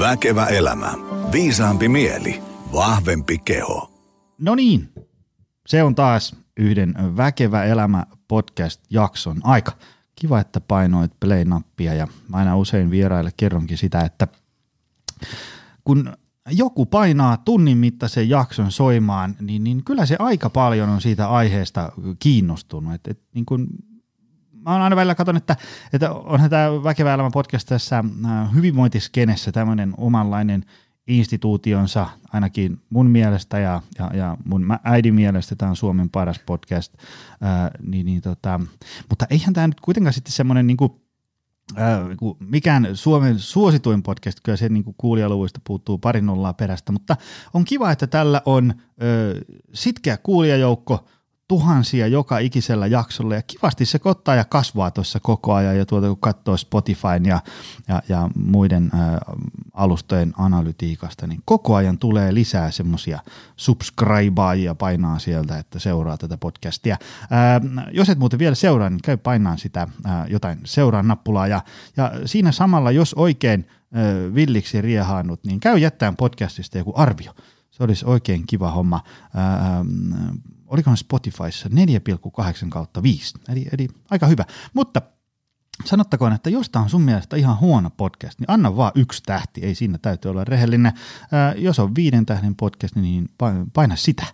Väkevä elämä. Viisaampi mieli. Vahvempi keho. No niin, se on taas yhden Väkevä elämä podcast-jakson aika. Kiva, että painoit play-nappia ja mä aina usein vieraille kerronkin sitä, että kun joku painaa tunnin mittaisen jakson soimaan, niin, niin kyllä se aika paljon on siitä aiheesta kiinnostunut. Et, et, niin kun, mä oon aina välillä katsonut, että, että onhan tämä Väkevä elämä podcast tässä äh, hyvinvointiskenessä tämmöinen omanlainen instituutionsa, ainakin mun mielestä ja, ja, ja mun äidin mielestä. Tämä on Suomen paras podcast, ää, niin, niin tota, mutta eihän tämä nyt kuitenkaan sitten semmoinen niinku, ää, niinku mikään Suomen suosituin podcast, kyllä se niinku kuulijaluvuista puuttuu pari nollaa perästä, mutta on kiva, että tällä on ö, sitkeä kuulijajoukko, tuhansia joka ikisellä jaksolla ja kivasti se kottaa ja kasvaa tuossa koko ajan ja tuota kun katsoo Spotifyn ja, ja, ja muiden ä, alustojen analytiikasta, niin koko ajan tulee lisää semmoisia subscribaajia painaa sieltä, että seuraa tätä podcastia. Ä, jos et muuten vielä seuraa, niin käy painaan sitä ä, jotain seuraa nappulaa ja, ja siinä samalla, jos oikein ä, villiksi riehaannut, niin käy jättämään podcastista joku arvio. Se olisi oikein kiva homma. Ää, olikohan Spotifyssa 4,8 kautta 5, eli, eli aika hyvä. Mutta sanottakoon, että jos tämä on sun mielestä ihan huono podcast, niin anna vaan yksi tähti, ei siinä täytyy olla rehellinen. Ää, jos on viiden tähden podcast, niin paina sitä.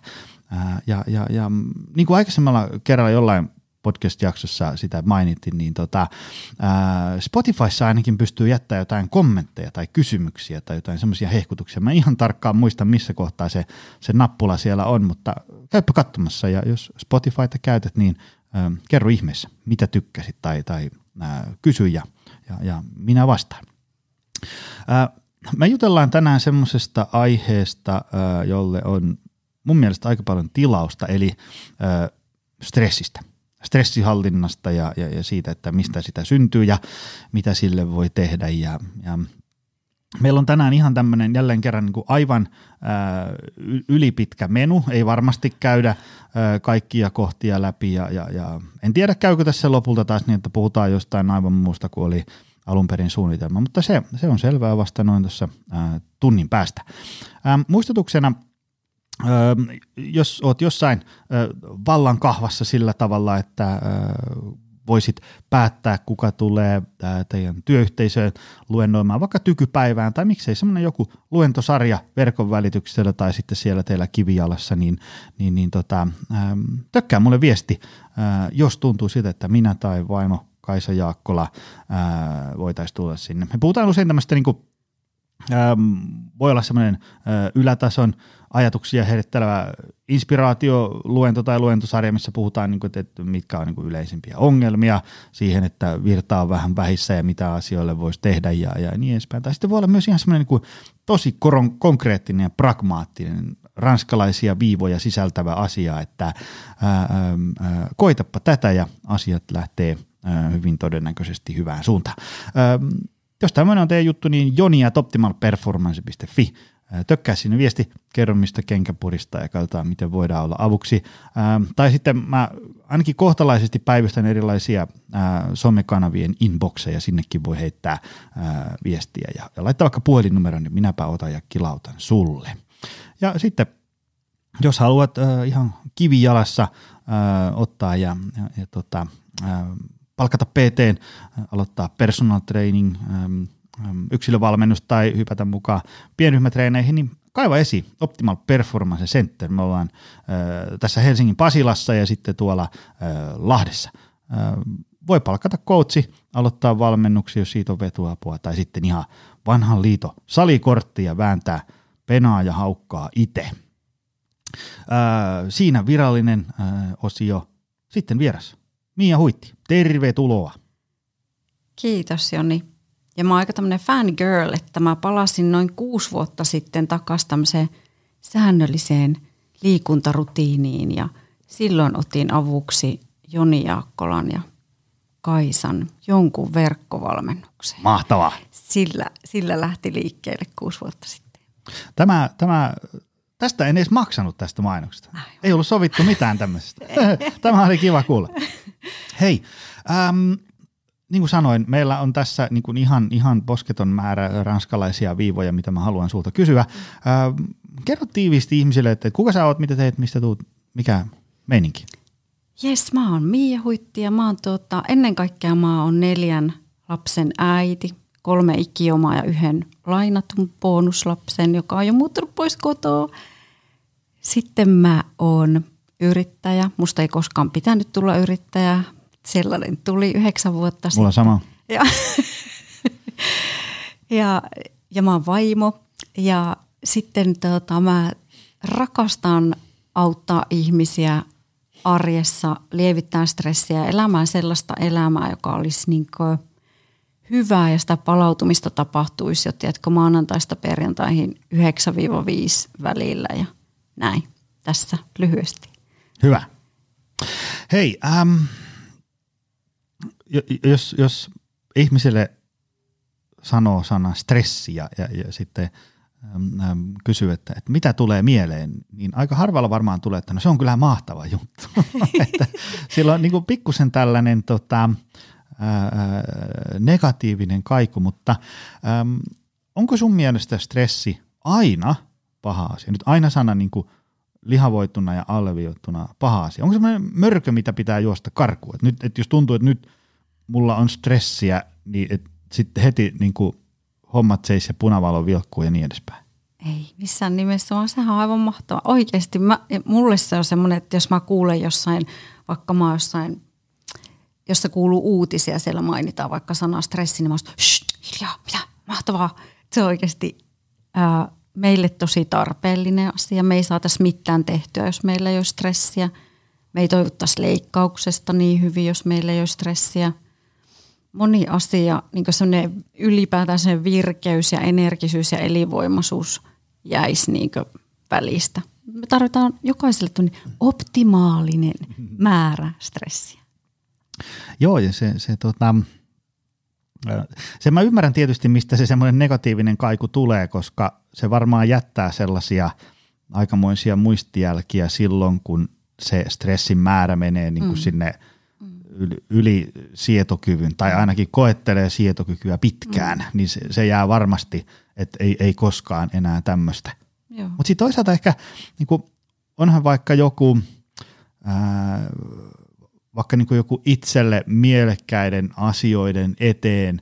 Ää, ja, ja, ja niin kuin aikaisemmalla kerralla jollain podcast-jaksossa sitä mainittiin, niin tota, Spotifyssa ainakin pystyy jättämään jotain kommentteja tai kysymyksiä tai jotain semmoisia hehkutuksia. Mä ihan tarkkaan muistan, missä kohtaa se, se nappula siellä on, mutta käypä katsomassa ja jos Spotifyta käytät, niin ää, kerro ihmeessä, mitä tykkäsit tai, tai ää, kysy ja, ja, ja minä vastaan. Ää, me jutellaan tänään semmoisesta aiheesta, jolle on mun mielestä aika paljon tilausta, eli stressistä – stressihallinnasta ja, ja, ja siitä, että mistä sitä syntyy ja mitä sille voi tehdä. Ja, ja Meillä on tänään ihan tämmöinen jälleen kerran niin kuin aivan ää, ylipitkä menu, ei varmasti käydä ää, kaikkia kohtia läpi ja, ja, ja en tiedä käykö tässä lopulta taas niin, että puhutaan jostain aivan muusta kuin oli alun perin suunnitelma, mutta se, se on selvää vasta noin tuossa tunnin päästä. Ää, muistutuksena – Jos oot jossain vallan kahvassa sillä tavalla, että voisit päättää, kuka tulee teidän työyhteisöön luennoimaan vaikka tykypäivään tai miksei semmoinen joku luentosarja verkon välityksellä tai sitten siellä teillä kivijalassa, niin, niin, niin tota, tökkää mulle viesti, jos tuntuu siltä, että minä tai vaimo Kaisa Jaakkola voitaisiin tulla sinne. Me puhutaan usein tämmöistä niin kuin, voi olla semmoinen ylätason ajatuksia herättelevä inspiraatioluento tai luentosarja, missä puhutaan, niin kuin, että mitkä on niin kuin yleisimpiä ongelmia siihen, että virtaa on vähän vähissä ja mitä asioille voisi tehdä ja, ja niin edespäin. Tai sitten voi olla myös ihan semmoinen niin tosi koron, konkreettinen ja pragmaattinen ranskalaisia viivoja sisältävä asia, että ää, ää, koitapa tätä ja asiat lähtee ää, hyvin todennäköisesti hyvään suuntaan. Ää, jos tämmöinen on teidän juttu, niin joni.optimalperformance.fi tökkää sinne viesti, kerro mistä kenkä puristaa ja katsotaan, miten voidaan olla avuksi. Ää, tai sitten mä ainakin kohtalaisesti päivystän erilaisia ää, somekanavien inboxeja, sinnekin voi heittää ää, viestiä ja, ja laittaa vaikka puhelinnumeron, niin minäpä otan ja kilautan sulle. Ja sitten jos haluat ää, ihan kivijalassa ää, ottaa ja, ja, ja tota, ää, palkata PT, aloittaa personal training, ää, yksilövalmennus tai hypätä mukaan pienryhmätreeneihin, niin kaiva esiin Optimal Performance Center. Me ollaan tässä Helsingin Pasilassa ja sitten tuolla Lahdessa. Voi palkata coachi, aloittaa valmennuksia, jos siitä on vetuapua, tai sitten ihan vanhan liito salikortti ja vääntää penaa ja haukkaa itse. Siinä virallinen osio. Sitten vieras. Mia Huitti, tervetuloa. Kiitos Joni. Ja mä oon aika tämmöinen fangirl, että mä palasin noin kuusi vuotta sitten takaisin tämmöiseen säännölliseen liikuntarutiiniin ja silloin otin avuksi Joni Jaakkolan ja Kaisan jonkun verkkovalmennuksen. Mahtavaa. Sillä, sillä lähti liikkeelle kuusi vuotta sitten. Tämä, tämä, tästä en edes maksanut tästä mainoksesta. Aivan. Ei ollut sovittu mitään tämmöisestä. tämä oli kiva kuulla. Hei, ähm, niin kuin sanoin, meillä on tässä niin kuin ihan, ihan posketon määrä ranskalaisia viivoja, mitä mä haluan sulta kysyä. Mm. kerro tiiviisti ihmisille, että kuka sä oot, mitä teet, mistä tuut, mikä meininki? Jes, mä oon Miia Huitti ja mä oon tuota, ennen kaikkea mä oon neljän lapsen äiti, kolme ikiomaa ja yhden lainatun bonuslapsen, joka on jo muuttunut pois kotoa. Sitten mä oon yrittäjä. Musta ei koskaan pitänyt tulla yrittäjä. Sellainen tuli yhdeksän vuotta Mulla sitten. sama. Ja, ja, ja mä oon vaimo. Ja sitten tota, mä rakastan auttaa ihmisiä arjessa, lievittää stressiä ja elämään sellaista elämää, joka olisi niin hyvää ja sitä palautumista tapahtuisi jo, tiedätkö, maanantaista perjantaihin 9-5 välillä ja näin tässä lyhyesti. Hyvä. Hei, ähm, jos, jos ihmiselle sanoo sana stressi ja, ja, ja sitten ähm, kysyy, että, että mitä tulee mieleen, niin aika harvalla varmaan tulee, että no se on kyllä mahtava juttu. että sillä on niin pikkusen tällainen tota, ää, negatiivinen kaiku, mutta äm, onko sun mielestä stressi aina paha asia? Nyt aina sana niin kuin lihavoittuna ja alleviivattuna paha asia. Onko semmoinen mörkö, mitä pitää juosta karkuun? Et nyt, et jos tuntuu, että nyt mulla on stressiä, niin sitten heti niin kuin hommat seis ja punavalo vilkkuu ja niin edespäin. Ei missään nimessä, vaan sehän on aivan mahtavaa. Oikeasti mä, mulle se on semmoinen, että jos mä kuulen jossain, vaikka mä jossain, jossa kuuluu uutisia, siellä mainitaan vaikka sana stressi, niin mä oon, hiljaa, mitä, mahtavaa. Se on oikeasti ää, meille tosi tarpeellinen asia. Me ei saataisi mitään tehtyä, jos meillä ei ole stressiä. Me ei toivottaisi leikkauksesta niin hyvin, jos meillä ei ole stressiä. Moni asia, niin ylipäätään se virkeys ja energisyys ja elinvoimaisuus jäisi niin välistä. Me tarvitaan jokaiselle optimaalinen määrä stressiä. Joo, ja se, se tota, se mä ymmärrän tietysti, mistä se semmoinen negatiivinen kaiku tulee, koska se varmaan jättää sellaisia aikamoisia muistijälkiä silloin, kun se stressin määrä menee niin kuin mm. sinne yli, yli sietokyvyn tai ainakin koettelee sietokykyä pitkään, mm. niin se, se jää varmasti, että ei, ei koskaan enää tämmöistä. Mutta sitten toisaalta ehkä niin kuin, onhan vaikka joku, ää, vaikka niin joku itselle mielekkäiden asioiden eteen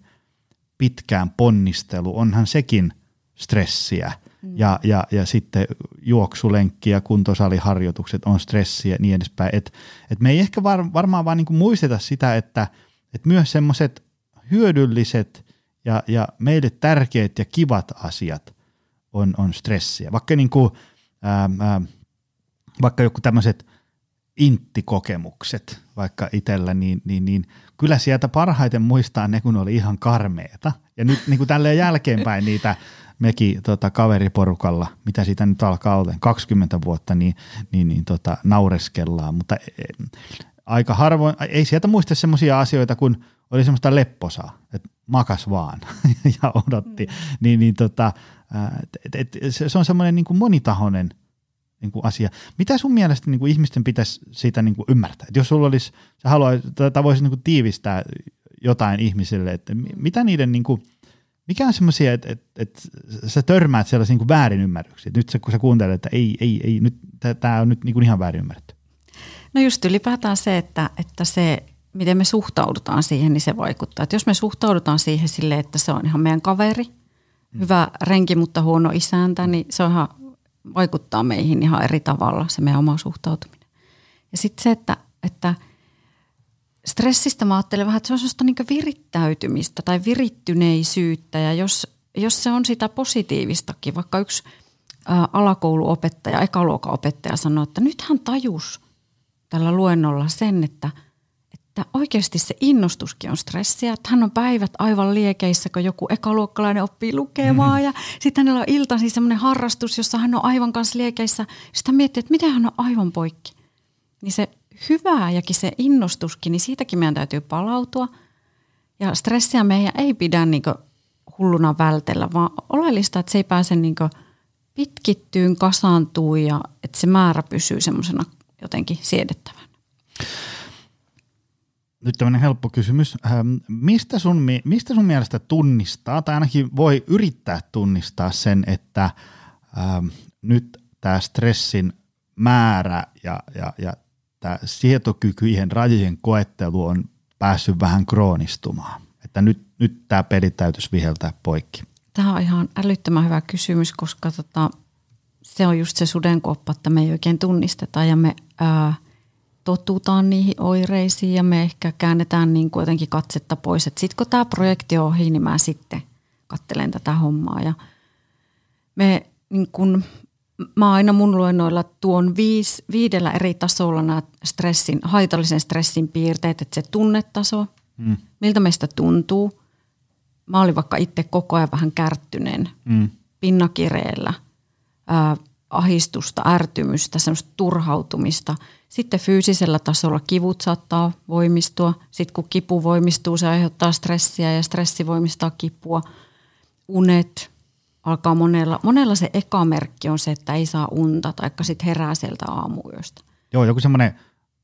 pitkään ponnistelu, onhan sekin stressiä. Mm. Ja, ja, ja sitten juoksulenkki ja kuntosaliharjoitukset on stressiä ja niin edespäin. Et, et me ei ehkä var, varmaan vaan niin muisteta sitä, että et myös semmoiset hyödylliset ja, ja meille tärkeät ja kivat asiat on, on stressiä. Vaikka, niin kuin, ää, ää, vaikka joku tämmöiset inttikokemukset vaikka itsellä, niin, niin, niin kyllä sieltä parhaiten muistaa ne, kun oli ihan karmeeta. Ja nyt niin kuin tälleen jälkeenpäin niitä mekin tota, kaveriporukalla, mitä siitä nyt alkaa olla, 20 vuotta, niin, niin, niin tota, naureskellaan. Mutta e, aika harvoin, ei sieltä muista semmoisia asioita, kun oli semmoista lepposaa, että makas vaan ja odotti. Mm. Niin, niin tota, et, et, se on semmoinen niin kuin monitahoinen – niin kuin asia. Mitä sun mielestä niin kuin ihmisten pitäisi siitä niin kuin ymmärtää? Et jos sulla olisi, sä haluaisit, tai voisit niin kuin tiivistää jotain ihmisille, että mitä niiden, niin kuin, mikä on semmoisia, että, että, että sä törmäät sellaisiin niin väärinymmärryksiin. Nyt se, kun sä kuuntelet, että ei, ei, ei, nyt tämä on nyt niin kuin ihan väärin ymmärretty. No just ylipäätään se, että, että se, miten me suhtaudutaan siihen, niin se vaikuttaa. Että jos me suhtaudutaan siihen silleen, että se on ihan meidän kaveri, hyvä renki, mutta huono isäntä, niin se on ihan vaikuttaa meihin ihan eri tavalla se meidän oma suhtautuminen. Ja sitten se, että, että stressistä mä ajattelen vähän, että se on sellaista niin virittäytymistä tai virittyneisyyttä ja jos, jos se on sitä positiivistakin, vaikka yksi alakouluopettaja, ekaluokan opettaja sanoi, että nyt hän tajus tällä luennolla sen, että – että oikeasti se innostuskin on stressiä. Että hän on päivät aivan liekeissä, kun joku ekaluokkalainen oppii lukemaan ja sitten hänellä on iltaisin semmoinen harrastus, jossa hän on aivan kanssa liekeissä. Sitten hän miettii, että miten hän on aivan poikki. Niin se hyvää ja se innostuskin, niin siitäkin meidän täytyy palautua. Ja stressiä meidän ei pidä niin hulluna vältellä, vaan oleellista, että se ei pääse niin pitkittyyn, kasaantuu ja että se määrä pysyy semmoisena jotenkin siedettävän nyt tämmöinen helppo kysymys. Ähm, mistä, sun, mistä sun mielestä tunnistaa, tai ainakin voi yrittää tunnistaa sen, että ähm, nyt tämä stressin määrä ja, ja, ja tämä sietokykyjen rajojen koettelu on päässyt vähän kroonistumaan? Että nyt, nyt tämä peli täytyisi viheltää poikki. Tämä on ihan älyttömän hyvä kysymys, koska tota, se on just se sudenkuoppa, että me ei oikein tunnisteta ja me ää, totutaan niihin oireisiin ja me ehkä käännetään niin kuitenkin katsetta pois. Sitten kun tämä projekti on ohi, niin mä sitten kattelen tätä hommaa ja me niin kun, mä aina mun luennoilla tuon viis, viidellä eri tasolla nämä stressin, haitallisen stressin piirteet, että se tunnetaso, mm. miltä meistä tuntuu. Mä olin vaikka itse koko ajan vähän kärttyneen, mm. pinnakireellä, ää, ahistusta, ärtymystä, semmoista turhautumista. Sitten fyysisellä tasolla kivut saattaa voimistua. Sitten kun kipu voimistuu, se aiheuttaa stressiä ja stressi voimistaa kipua. Unet, alkaa monella, monella se eka merkki on se, että ei saa unta tai sitten herää sieltä aamuyöstä. Joo, joku semmoinen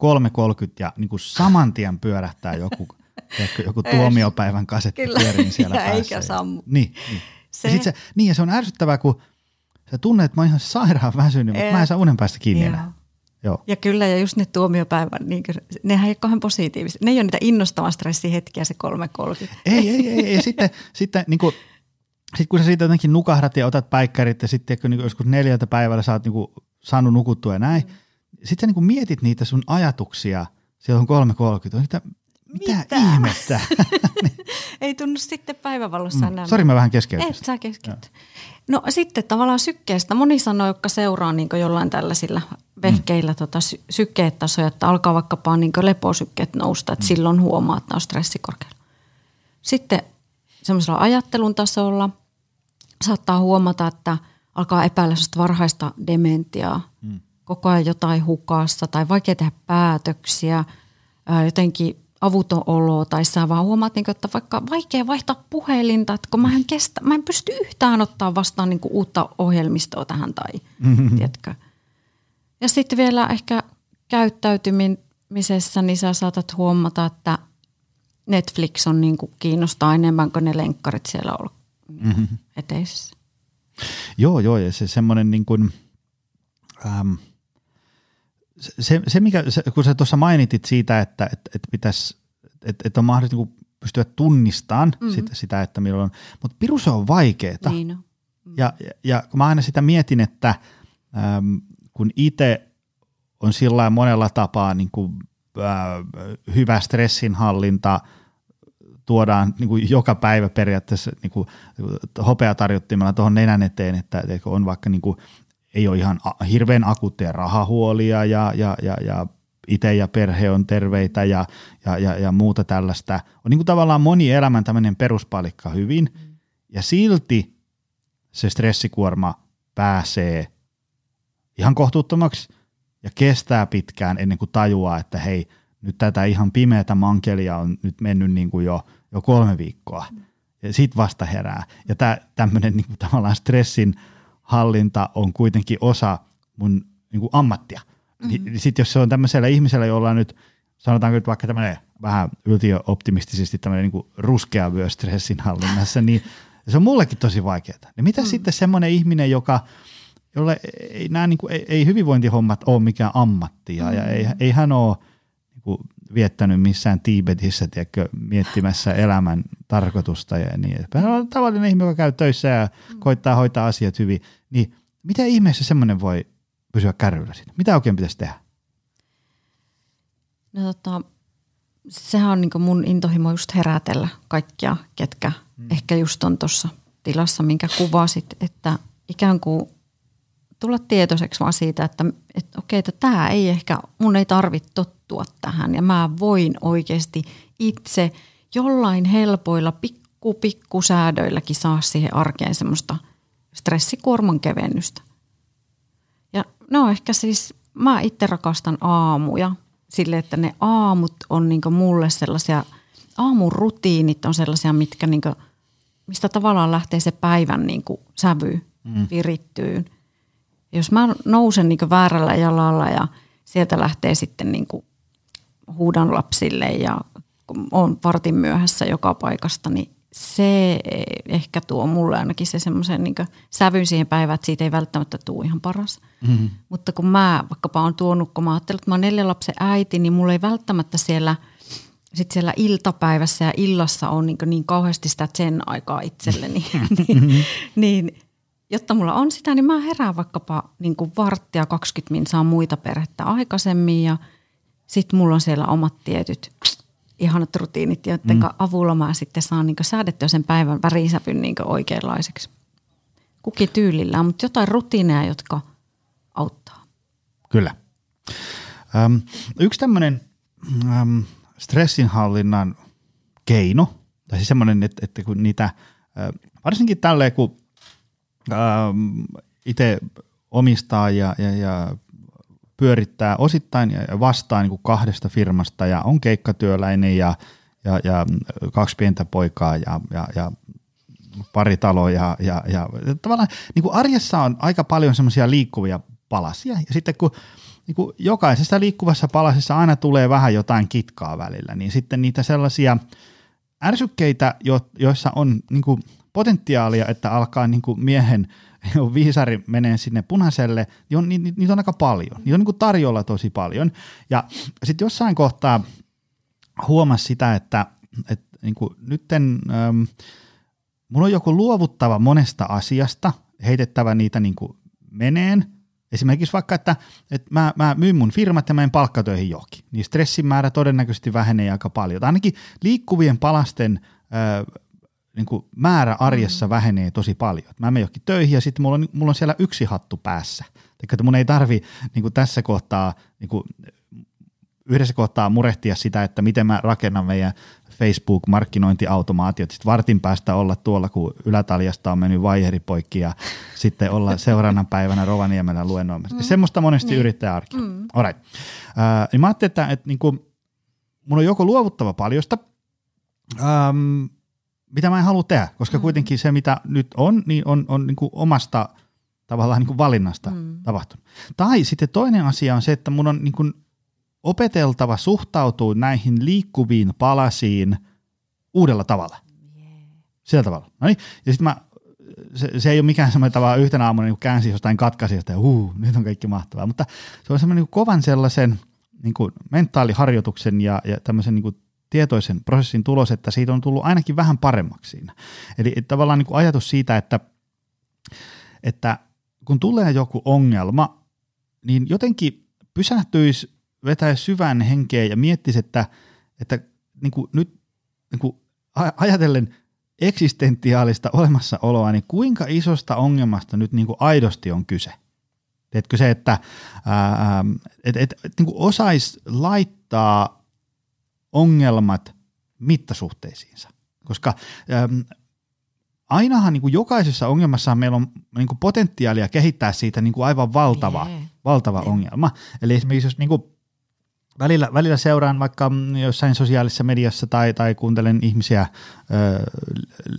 3.30 ja niin kuin saman tien pyörähtää joku, joku tuomiopäivän kasetti pyörin siellä ja päässä. eikä sammu. Niin, niin. Se... Ja sit se, niin, ja se on ärsyttävää, kun sä tunnet, että mä oon ihan sairaan väsynyt, mutta mä en saa unen päästä kiinni Joo. enää. Joo. Ja kyllä, ja just ne tuomiopäivän, niin kuin, nehän ei ole kauhean positiivisia. Ne ei ole niitä innostavan stressihetkiä se 3.30. Ei, ei, ei. ei. sitten, sitten niin kuin, sitten kun sä siitä jotenkin nukahdat ja otat päikkärit ja sitten kun niin joskus neljältä päivällä sä oot niin kuin saanut nukuttua ja näin, mm. sitten sä niin kuin mietit niitä sun ajatuksia, siellä on 3.30, mitä, mitä, mitä? ihmettä? ei tunnu sitten päivävalossa mm. enää. Sori, mä vähän keskeytin. Et sä keskeyt. No sitten tavallaan sykkeestä. Moni sanoo, jotka seuraa niin jollain tällaisilla vehkeillä mm. tota, sy- sykkeetasoja, että alkaa vaikkapa niin leposykkeet nousta, että mm. silloin huomaa, että on stressi korkealla. Sitten semmoisella ajattelun tasolla – saattaa huomata, että alkaa epäillä varhaista dementiaa, mm. koko ajan jotain hukassa tai vaikea tehdä päätöksiä, jotenkin avuton olo tai sä vaan huomaat, niin että vaikka vaikea vaihtaa puhelinta, että kun mä en, kestä, mä en pysty yhtään ottaa vastaan niin uutta ohjelmistoa tähän tai mm-hmm. tiedätkö. Ja sitten vielä ehkä käyttäytymisessä, niin sä saatat huomata, että Netflix on niin kuin kiinnostaa enemmän kuin ne lenkkarit siellä on mm-hmm. eteisessä. Joo, joo, ja se semmoinen niin kuin, ähm, se, se, mikä, se, kun sä tuossa mainitit siitä, että, että, että pitäisi, että, että on mahdollista niin pystyä tunnistamaan mm-hmm. sitä, sitä, että milloin, mutta piru se on vaikeaa. Niin no. mm. ja, ja, ja kun mä aina sitä mietin, että ähm, kun itse on sillä monella tapaa niin kuin, äh, hyvä stressinhallinta – tuodaan niin kuin joka päivä periaatteessa niin kuin hopeatarjottimella tuohon nenän eteen, että, että on vaikka niin kuin, ei ole ihan hirveän akuutteja rahahuolia ja, ja, ja, ja itse ja perhe on terveitä ja, ja, ja, ja muuta tällaista. On niin kuin tavallaan moni elämän tämmöinen peruspalikka hyvin mm. ja silti se stressikuorma pääsee ihan kohtuuttomaksi ja kestää pitkään ennen kuin tajuaa, että hei, nyt tätä ihan pimeätä mankelia on nyt mennyt niin kuin jo – jo kolme viikkoa. Ja sit vasta herää. Ja tämä tämmöinen niin tavallaan stressin hallinta on kuitenkin osa mun niin kuin ammattia. Mm-hmm. Sitten jos se on tämmöisellä ihmisellä, jolla on nyt, sanotaanko nyt vaikka tämmöinen vähän yltiöoptimistisesti tämmöinen niin kuin ruskea vyö stressin hallinnassa, niin se on mullekin tosi vaikeaa. Niin mitä mm. sitten semmoinen ihminen, joka, jolle ei, nämä niin kuin, ei, ei hyvinvointihommat ole mikään ammatti ja, mm. ja ei, ei hän ole niin viettänyt missään Tiibetissä tiedätkö, miettimässä elämän tarkoitusta ja niin edespäin. On tavallinen ihminen, joka käy töissä ja mm. koittaa hoitaa asiat hyvin. Niin mitä ihmeessä semmoinen voi pysyä kärryllä siitä? Mitä oikein pitäisi tehdä? No tota, sehän on niin mun intohimo just herätellä kaikkia, ketkä mm. ehkä just on tuossa tilassa, minkä kuvasit, että ikään kuin tulla tietoiseksi vaan siitä, että, että okei, että tämä ei ehkä, mun ei tarvitse tottua tähän ja mä voin oikeasti itse jollain helpoilla pikku pikku säädöilläkin saa siihen arkeen semmoista stressikuorman kevennystä. Ja no ehkä siis, mä itse rakastan aamuja sille, että ne aamut on niinku mulle sellaisia, aamun rutiinit on sellaisia, mitkä niinku, mistä tavallaan lähtee se päivän niinku sävy mm. virittyyn – jos mä nousen niin väärällä jalalla ja sieltä lähtee sitten niin huudan lapsille ja on vartin myöhässä joka paikasta, niin se ehkä tuo mulle ainakin se semmoisen niin sävyn siihen päivään, että siitä ei välttämättä tule ihan paras. Mm-hmm. Mutta kun mä vaikkapa on tuonut, kun mä ajattelen, että mä oon neljän lapsen äiti, niin mulla ei välttämättä siellä, sit siellä iltapäivässä ja illassa on niin, niin kauheasti sitä sen aikaa itselleni. niin, niin, jotta mulla on sitä, niin mä herään vaikkapa niin kuin varttia 20 min saa muita perhettä aikaisemmin ja sitten mulla on siellä omat tietyt ihanat rutiinit, joiden mm. avulla mä sitten saan niin säädettyä sen päivän värisävyn niin oikeanlaiseksi. Kukin tyylillä, mutta jotain rutiineja, jotka auttaa. Kyllä. Öm, yksi tämmöinen stressinhallinnan keino, tai siis semmoinen, että, että kun niitä, varsinkin tälleen kun itse omistaa ja, ja, ja pyörittää osittain vastaan niin kahdesta firmasta ja on keikkatyöläinen ja, ja, ja kaksi pientä poikaa ja, ja, ja pari taloa ja, ja, ja tavallaan niin kuin arjessa on aika paljon semmoisia liikkuvia palasia. Ja sitten kun niin kuin jokaisessa liikkuvassa palasessa aina tulee vähän jotain kitkaa välillä, niin sitten niitä sellaisia ärsykkeitä, jo, joissa on niin kuin potentiaalia, että alkaa niin kuin miehen – viisari menee sinne punaiselle, niin on, ni, niitä on aika paljon. Niitä on niin kuin tarjolla tosi paljon. Ja sitten jossain kohtaa huomasi sitä, että, että niin kuin nytten ähm, mulla on joku luovuttava monesta asiasta, heitettävä niitä niin kuin meneen. Esimerkiksi vaikka, että, että mä, mä myyn mun firmat ja menen palkkatöihin johonkin, niin stressin määrä todennäköisesti vähenee aika paljon. Tai ainakin liikkuvien palasten äh, niin kuin määrä arjessa mm. vähenee tosi paljon. Mä menen johonkin töihin ja sitten mulla on, mulla on siellä yksi hattu päässä. Eli mun ei tarvi niin kuin tässä kohtaa, niin kuin yhdessä kohtaa murehtia sitä, että miten mä rakennan meidän Facebook-markkinointiautomaatiot, sitten vartin päästä olla tuolla, kun Ylätaljasta on mennyt vaiheri poikki ja sitten olla seuraavana päivänä Rovaniemellä luennoimassa. Mm. Semmoista monesti niin. yrittää arki. Mm. Alright. Äh, niin mä ajattelin, että, että niin kuin, mun on joko luovuttava paljosta, ähm, mitä mä en halua tehdä, koska mm. kuitenkin se, mitä nyt on, niin on, on niin kuin omasta tavallaan niin kuin valinnasta mm. tapahtunut. Tai sitten toinen asia on se, että mun on niin kuin opeteltava suhtautua näihin liikkuviin palasiin uudella tavalla. Yeah. Sillä tavalla. No niin. Ja sitten mä, se, se, ei ole mikään semmoinen tavalla yhtenä aamuna niin käänsi jostain katkaisijasta ja huu, nyt on kaikki mahtavaa. Mutta se on semmoinen niin kovan sellaisen niin kuin mentaaliharjoituksen ja, ja tämmöisen niin kuin tietoisen prosessin tulos, että siitä on tullut ainakin vähän paremmaksi siinä. Eli tavallaan niin kuin ajatus siitä, että, että kun tulee joku ongelma, niin jotenkin pysähtyisi, vetäisi syvän henkeä ja miettisi, että, että niin kuin nyt niin kuin ajatellen eksistentiaalista olemassaoloa, niin kuinka isosta ongelmasta nyt niin kuin aidosti on kyse? Teetkö se, että ää, et, et, et, niin osaisi laittaa ongelmat mittasuhteisiinsa. Koska äm, ainahan niin kuin jokaisessa ongelmassa meillä on niin kuin potentiaalia kehittää siitä niin kuin aivan valtava, yeah. valtava yeah. ongelma. Eli esimerkiksi jos niin kuin välillä, välillä seuraan vaikka jossain sosiaalisessa mediassa tai, tai kuuntelen ihmisiä ö,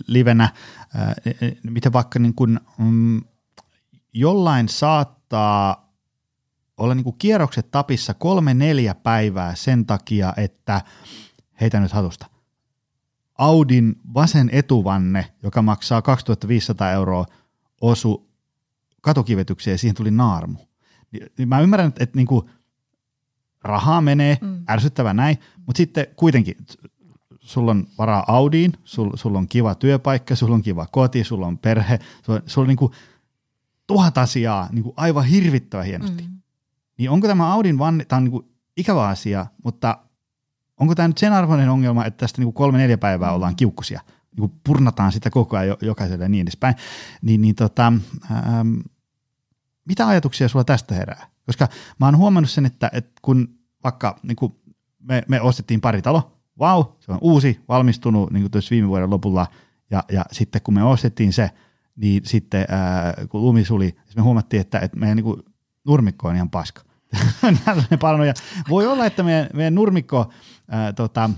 livenä, ö, miten vaikka niin kuin, mm, jollain saattaa olla niin kuin kierrokset tapissa kolme neljä päivää sen takia, että heitä nyt hatusta. Audin vasen etuvanne, joka maksaa 2500 euroa, osu katukivetykseen ja siihen tuli naarmu. Mä ymmärrän, että, että niin kuin rahaa menee, mm. ärsyttävä näin, mutta sitten kuitenkin sulla on varaa Audiin, sulla sul on kiva työpaikka, sulla on kiva koti, sulla on perhe, sulla, sulla on niin kuin tuhat asiaa niin kuin aivan hirvittävän hienosti. Mm niin onko tämä Audin vanne, tämä on niin ikävä asia, mutta onko tämä nyt sen arvoinen ongelma, että tästä niin kolme-neljä päivää mm. ollaan kiukkusia, niin purnataan sitä koko ajan jokaiselle ja niin edespäin, niin, niin tota, ähm, mitä ajatuksia sulla tästä herää? Koska mä oon huomannut sen, että, että kun vaikka niin kuin me, me ostettiin pari talo, vau, se on uusi, valmistunut niin kuin viime vuoden lopulla, ja, ja sitten kun me ostettiin se, niin sitten ää, kun lumi suli, niin me huomattiin, että, että meidän niin kuin nurmikko on ihan paska. ja voi olla, että meidän, meidän nurmikko, ää, tota,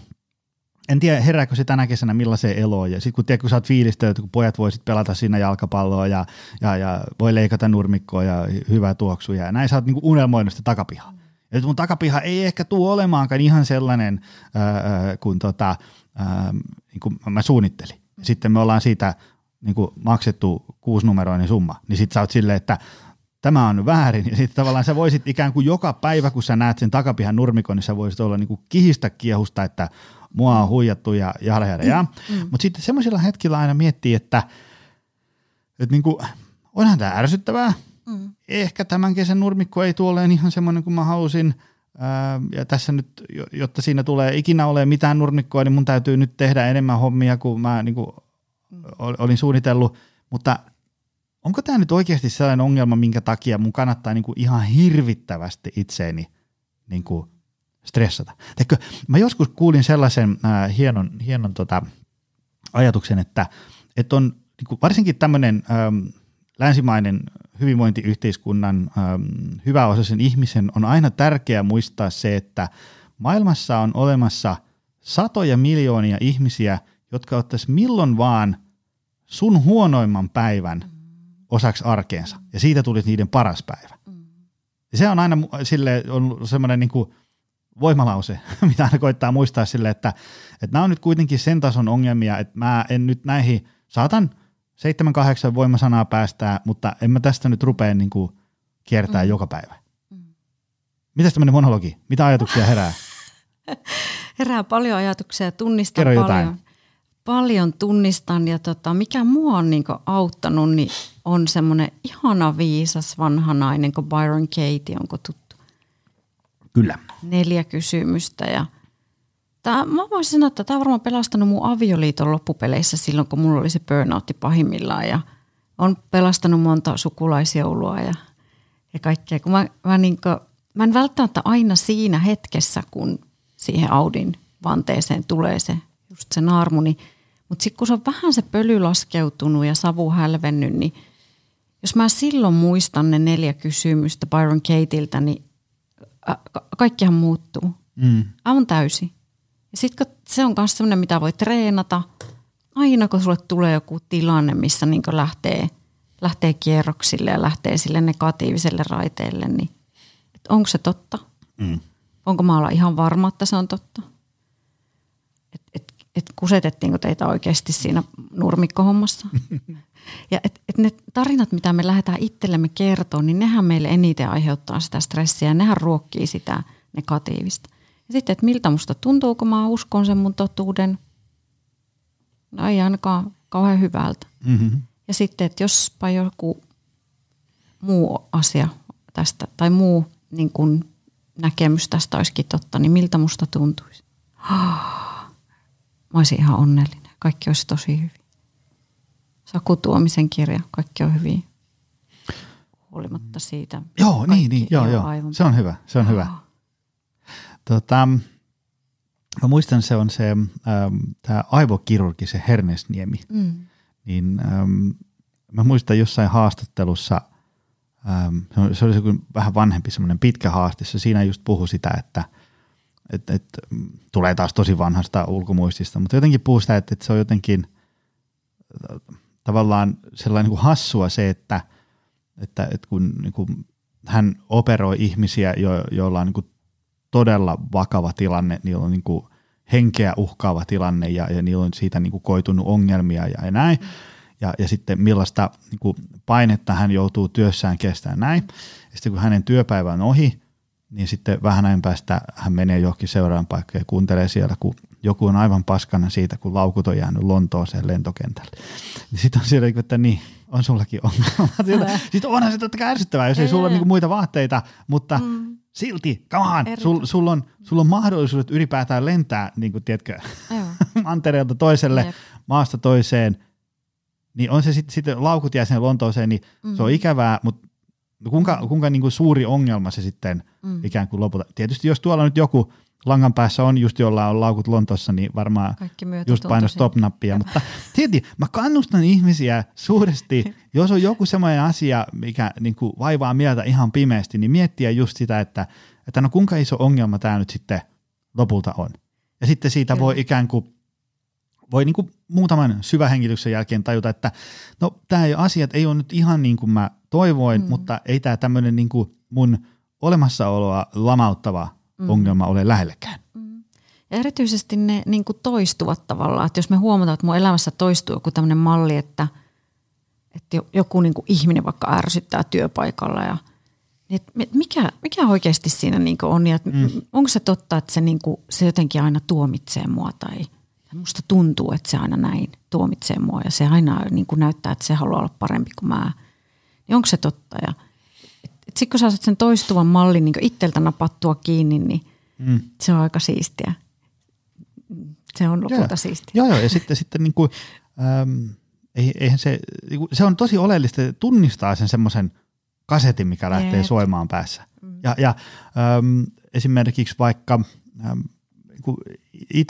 en tiedä herääkö se tänä kesänä millaiseen eloon. Ja sitten kun, tiedät, kun sä oot fiilistä, että kun pojat voisit pelata siinä jalkapalloa ja, ja, ja voi leikata nurmikkoa ja hyvää tuoksuja ja näin sä oot niinku unelmoinut sitä takapihaa. Ja mun takapiha ei ehkä tule olemaankaan ihan sellainen ää, kuin, tota, ää, niin kuin mä suunnittelin. Sitten me ollaan siitä niin kuin maksettu kuusinumeroinen summa, niin sitten sä oot silleen, että tämä on väärin. Ja sitten tavallaan sä voisit ikään kuin joka päivä, kun sä näet sen takapihan nurmikon, niin sä voisit olla niin kuin kihistä kiehusta, että mua on huijattu ja jada jada ja. Mm. Mutta sitten semmoisilla hetkillä aina miettii, että, että niin kuin, onhan tämä ärsyttävää. Mm. Ehkä tämän kesän nurmikko ei tule ihan semmoinen kuin mä halusin. ja tässä nyt, jotta siinä tulee ikinä ole mitään nurmikkoa, niin mun täytyy nyt tehdä enemmän hommia kuin mä niin kuin olin suunnitellut. Mutta onko tämä nyt oikeasti sellainen ongelma, minkä takia mun kannattaa niin kuin ihan hirvittävästi itseeni niin kuin stressata? Teikö, mä joskus kuulin sellaisen äh, hienon, hienon tota, ajatuksen, että, että on niin kuin varsinkin tämmöinen ähm, länsimainen hyvinvointiyhteiskunnan ähm, hyväosaisen ihmisen on aina tärkeää muistaa se, että maailmassa on olemassa satoja miljoonia ihmisiä, jotka ottaisi milloin vaan sun huonoimman päivän osaksi arkeensa, ja siitä tulisi niiden paras päivä. Ja se on aina sille on semmoinen niin voimalause, mitä aina koittaa muistaa sille, että, että nämä on nyt kuitenkin sen tason ongelmia, että mä en nyt näihin, saatan – seitsemän, kahdeksan voimasanaa päästää, mutta en mä tästä nyt rupea niin kuin kiertää mm. joka päivä. Mm. Mitäs tämmöinen monologi? Mitä ajatuksia herää? herää paljon ajatuksia, tunnistan Kerro paljon. Jotain. Paljon tunnistan ja tota, mikä mua on niin auttanut, niin on semmoinen ihana viisas vanha nainen kuin Byron Katie, onko tuttu? Kyllä. Neljä kysymystä ja Tämä, mä voisin sanoa, että tämä on varmaan pelastanut mun avioliiton loppupeleissä silloin, kun mulla oli se burnoutti pahimmillaan ja on pelastanut monta sukulaisjoulua ja, ja kaikkea. Kun mä, mä, niin kuin, mä en välttämättä aina siinä hetkessä, kun siihen Audin vanteeseen tulee se, just se naarmu, niin, mutta sitten kun se on vähän se pöly laskeutunut ja savu hälvennyt, niin jos mä silloin muistan ne neljä kysymystä Byron Kateiltä, niin kaikkihan muuttuu. Mm. Aivan täysin. Ja sitten se on myös sellainen, mitä voi treenata. Aina kun sulle tulee joku tilanne, missä niin lähtee, lähtee kierroksille ja lähtee sille negatiiviselle raiteelle, niin onko se totta? Mm. Onko mä olla ihan varma, että se on totta? Et, et, et kusetettiinko teitä oikeasti siinä nurmikkohommassa? ja et, et ne tarinat, mitä me lähdetään itsellemme kertoa, niin nehän meille eniten aiheuttaa sitä stressiä. Nehän ruokkii sitä negatiivista. Ja sitten, että miltä musta tuntuu, kun mä uskon sen mun totuuden. No ei ainakaan kauhean hyvältä. Mm-hmm. Ja sitten, että jospa joku muu asia tästä tai muu niin kun näkemys tästä olisikin totta, niin miltä musta tuntuisi? Mä olisin ihan onnellinen. Kaikki olisi tosi hyvin. Saku Tuomisen kirja, kaikki on hyvin. Huolimatta siitä. Joo, niin, niin, joo, joo. Se on hyvä, se on hyvä. Tota, mä muistan, se on se ähm, tämä aivokirurgi, se Hernesniemi. Mm. Niin ähm, mä muistan jossain haastattelussa, ähm, se oli se vähän vanhempi semmoinen pitkä haaste, se siinä just puhui sitä, että et, et, tulee taas tosi vanhasta ulkomuistista, mutta jotenkin puhuu sitä, että, että se on jotenkin äh, tavallaan sellainen niin kuin hassua se, että, että, että kun niin kuin hän operoi ihmisiä, jo, joilla on niin kuin todella vakava tilanne, niillä on niin kuin henkeä uhkaava tilanne ja, ja niillä on siitä niin kuin koitunut ongelmia ja, ja näin. Ja, ja sitten millaista niin kuin painetta hän joutuu työssään kestämään näin. Ja sitten kun hänen työpäivä on ohi, niin sitten vähän näin päästä hän menee johonkin seuraavan paikkaan ja kuuntelee siellä, kun joku on aivan paskana siitä, kun laukut on jäänyt Lontooseen lentokentälle. Niin sitten on siellä, että niin, on sullakin ongelma. Sitten onhan se totta kai ärsyttävää, jos ei, ei sulla ole niin muita vaatteita, mutta mm silti, come on, sul, sul, on, sul on mahdollisuudet ylipäätään lentää, niin kuin tiedätkö, mantereelta toiselle, Jep. maasta toiseen, niin on se sitten sit laukut jää sinne Lontooseen, niin mm. se on mm. ikävää, mutta kuinka, kuinka niin kuin suuri ongelma se sitten mm. ikään kuin lopulta. Tietysti jos tuolla nyt joku langan päässä on just jolla on laukut Lontossa, niin varmaan just paino stop-nappia. Mutta tietysti mä kannustan ihmisiä suuresti, jos on joku semmoinen asia, mikä niin kuin vaivaa mieltä ihan pimeästi, niin miettiä just sitä, että, että no kuinka iso ongelma tämä nyt sitten lopulta on. Ja sitten siitä Kyllä. voi ikään kuin voi niin kuin muutaman syvähengityksen jälkeen tajuta, että no tämä asiat ei ole nyt ihan niin kuin mä toivoin, mm. mutta ei tämä tämmöinen niin kuin mun olemassaoloa lamauttava mm. ongelma ole lähellekään. Ja erityisesti ne niin kuin toistuvat tavallaan, että jos me huomataan, että mun elämässä toistuu joku tämmöinen malli, että, että joku niin kuin ihminen vaikka ärsyttää työpaikalla ja niin että mikä, mikä oikeasti siinä niin kuin on ja mm. onko se totta, että se, niin kuin, se jotenkin aina tuomitsee mua tai musta tuntuu, että se aina näin tuomitsee mua ja se aina niin kuin näyttää, että se haluaa olla parempi kuin mä. Niin onko se totta ja sitten kun sä saat sen toistuvan mallin niin itseltä napattua kiinni, niin mm. se on aika siistiä se on lopulta joo. siistiä. Joo, joo, ja sitten, sitten niin kuin, ähm, eihän se, niinku, se on tosi oleellista, että tunnistaa sen semmoisen kasetin, mikä lähtee Jeet. soimaan päässä. Mm. Ja, ja ähm, esimerkiksi vaikka ähm,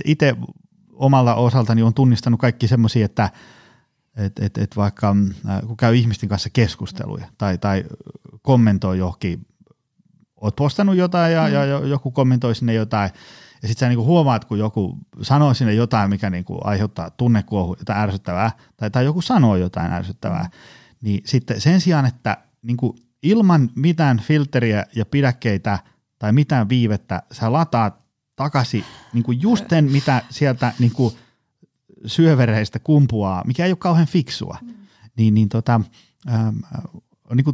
itse omalla osaltani on tunnistanut kaikki semmoisia, että et, et, et vaikka äh, kun käy ihmisten kanssa keskusteluja tai, tai kommentoi johonkin, oot postannut jotain ja, mm. ja joku kommentoi sinne jotain, ja sitten sä niinku huomaat, kun joku sanoo sinne jotain, mikä niinku aiheuttaa tunnekuohu, jotain ärsyttävää, tai, tai joku sanoo jotain ärsyttävää, niin sitten sen sijaan, että niinku ilman mitään filteriä ja pidäkkeitä tai mitään viivettä, sä lataat takaisin niinku just sen, mitä sieltä niinku syövereistä kumpuaa, mikä ei ole kauhean fiksua, mm. niin, niin tota, ähm, niin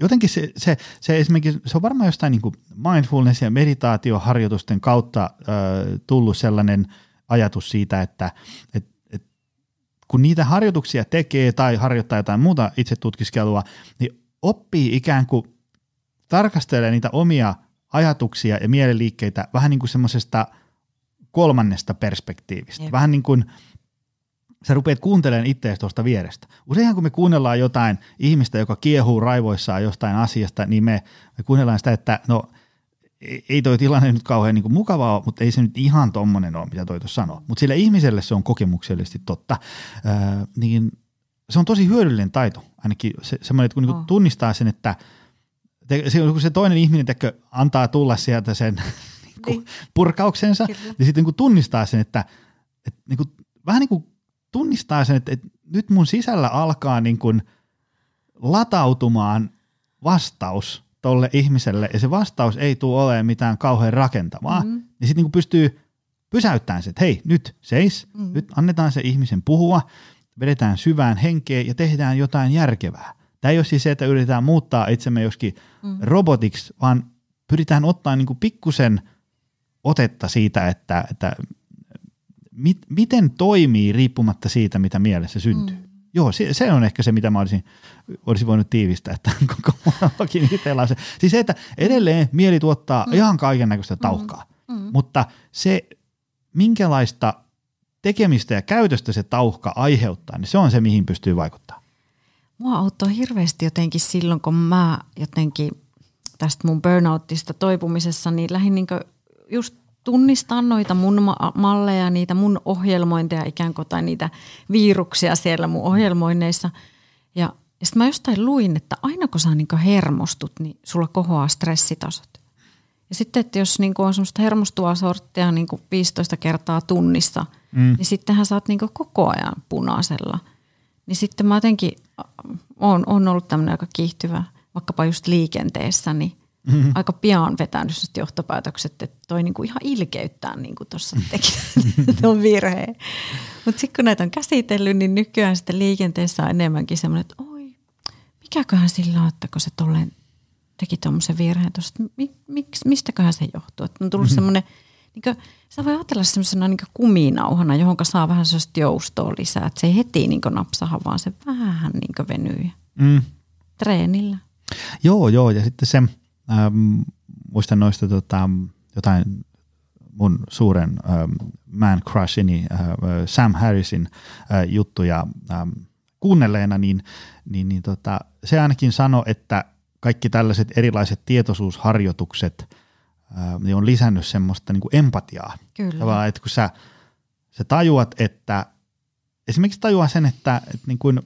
jotenkin se, se, se esimerkiksi, se on varmaan jostain niin kuin mindfulness- ja meditaatioharjoitusten kautta äh, tullut sellainen ajatus siitä, että et, et, kun niitä harjoituksia tekee tai harjoittaa jotain muuta itsetutkiskelua, niin oppii ikään kuin tarkastelee niitä omia ajatuksia ja mieliliikkeitä vähän niin kuin semmoisesta kolmannesta perspektiivistä. Jep. Vähän niin kuin – sä rupeat kuuntelemaan itseäsi tuosta vierestä. Useinhan kun me kuunnellaan jotain ihmistä, joka kiehuu raivoissaan jostain asiasta, niin me, me kuunnellaan sitä, että no ei toi tilanne nyt kauhean niin mukavaa ole, mutta ei se nyt ihan tommonen ole, mitä toi tuossa sanoo. Mutta sille ihmiselle se on kokemuksellisesti totta. Öö, niin se on tosi hyödyllinen taito, ainakin se, semmoinen, että kun niinku oh. tunnistaa sen, että te, se, kun se toinen ihminen tekö, antaa tulla sieltä sen niin. purkauksensa, Kyllä. niin sitten niin tunnistaa sen, että, että niin kuin, vähän niin kuin tunnistaa sen, että, että nyt mun sisällä alkaa niin kuin latautumaan vastaus tolle ihmiselle, ja se vastaus ei tule olemaan mitään kauhean rakentavaa, mm-hmm. niin sitten niin pystyy pysäyttämään se, että hei, nyt seis, mm-hmm. nyt annetaan se ihmisen puhua, vedetään syvään henkeen ja tehdään jotain järkevää. Tämä ei ole siis se, että yritetään muuttaa itsemme joskin mm-hmm. robotiksi, vaan pyritään ottaa niin kuin pikkusen otetta siitä, että, että mit, miten toimii riippumatta siitä, mitä mielessä syntyy. Mm. Joo, se, se on ehkä se, mitä mä olisin, olisin voinut tiivistää, että koko on se. Siis se, että edelleen mieli tuottaa mm. ihan kaiken näköistä mm. tauhkaa, mm. Mm. mutta se, minkälaista tekemistä ja käytöstä se tauhka aiheuttaa, niin se on se, mihin pystyy vaikuttamaan. Mua auttoi hirveästi jotenkin silloin, kun mä jotenkin tästä mun burnoutista toipumisessa, niin lähdin niin just tunnistaa noita mun malleja, niitä mun ohjelmointeja ikään kuin tai niitä viruksia siellä mun ohjelmoinneissa. Ja, ja sitten mä jostain luin, että aina kun sä niin hermostut, niin sulla kohoaa stressitasot. Ja sitten, että jos niin on semmoista hermostuvaa sorttia niin 15 kertaa tunnissa, mm. niin sittenhän sä oot niin koko ajan punaisella. Niin sitten mä jotenkin on, on ollut tämmöinen aika kiihtyvä, vaikkapa just liikenteessä, niin – mm-hmm. aika pian vetänyt johtopäätökset, että toi niinku ihan ilkeyttää niinku tuossa teki tuon virheen. Mutta sitten kun näitä on käsitellyt, niin nykyään sitten liikenteessä on enemmänkin semmoinen, että oi, mikäköhän sillä on, että kun se tolleen teki tuommoisen virheen tuossa, mi, miksi, mistäköhän se johtuu. Että on tullut mm-hmm. semmoinen, niin kuin, sä voi ajatella semmoisena niin kuminauhana, johon saa vähän sellaista joustoa lisää. Että se ei heti niin napsaha, vaan se vähän niin venyy. Mm. Treenillä. Joo, joo. Ja sitten se, ähm, muistan noista tota, jotain mun suuren ähm, man crushini, äh, Sam Harrisin äh, juttuja ähm, kuunnelleena, niin, niin, niin tota, se ainakin sanoi, että kaikki tällaiset erilaiset tietoisuusharjoitukset äh, niin on lisännyt semmoista niin kuin empatiaa. Kyllä. Tavallaan, että kun sä, sä tajuat, että esimerkiksi tajuaa sen, että, että niin kuin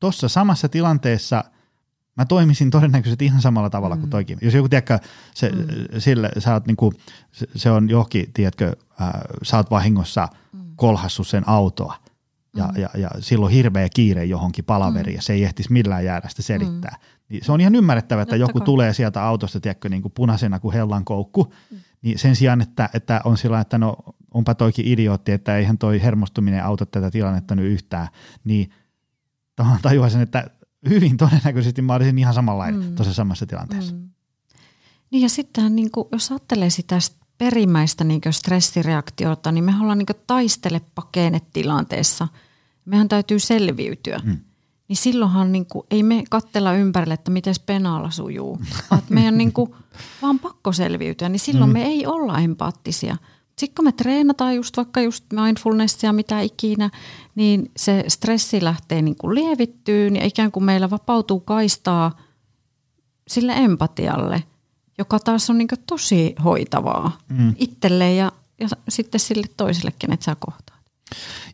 tuossa samassa tilanteessa – mä toimisin todennäköisesti ihan samalla tavalla mm. kuin toikin. Jos joku, tiedätkö, se, mm. sille, sä oot niinku, se, se on johonkin, tiedätkö, äh, sä oot vahingossa mm. kolhassut sen autoa, ja, mm. ja, ja silloin hirveä kiire johonkin palaveriin mm. ja se ei ehtisi millään jäädä sitä selittää. Mm. Niin se on ihan ymmärrettävää, että joku kai. tulee sieltä autosta, tiedätkö, niin kuin punaisena kuin hellan koukku, mm. niin sen sijaan, että, että on sillä että no onpa toikin idiootti, että eihän toi hermostuminen auta tätä tilannetta nyt yhtään, niin tajuan sen, että hyvin todennäköisesti mä olisin ihan samanlainen mm. tuossa samassa tilanteessa. Mm. Niin ja sitten niin kuin, jos ajattelee sitä perimmäistä niin stressireaktiota, niin me ollaan niin taistele tilanteessa. Mehän täytyy selviytyä. Mm. Niin silloinhan niin kuin, ei me kattella ympärille, että miten penaalla sujuu. Vaan meidän niin kuin, vaan pakko selviytyä, niin silloin mm. me ei olla empaattisia. Sitten kun me treenataan just vaikka just mindfulnessia, mitä ikinä, niin se stressi lähtee niin kuin lievittyyn ja ikään kuin meillä vapautuu kaistaa sille empatialle – joka taas on niin tosi hoitavaa mm. itselleen ja, ja sitten sille toiselle, kenet sä kohtaat.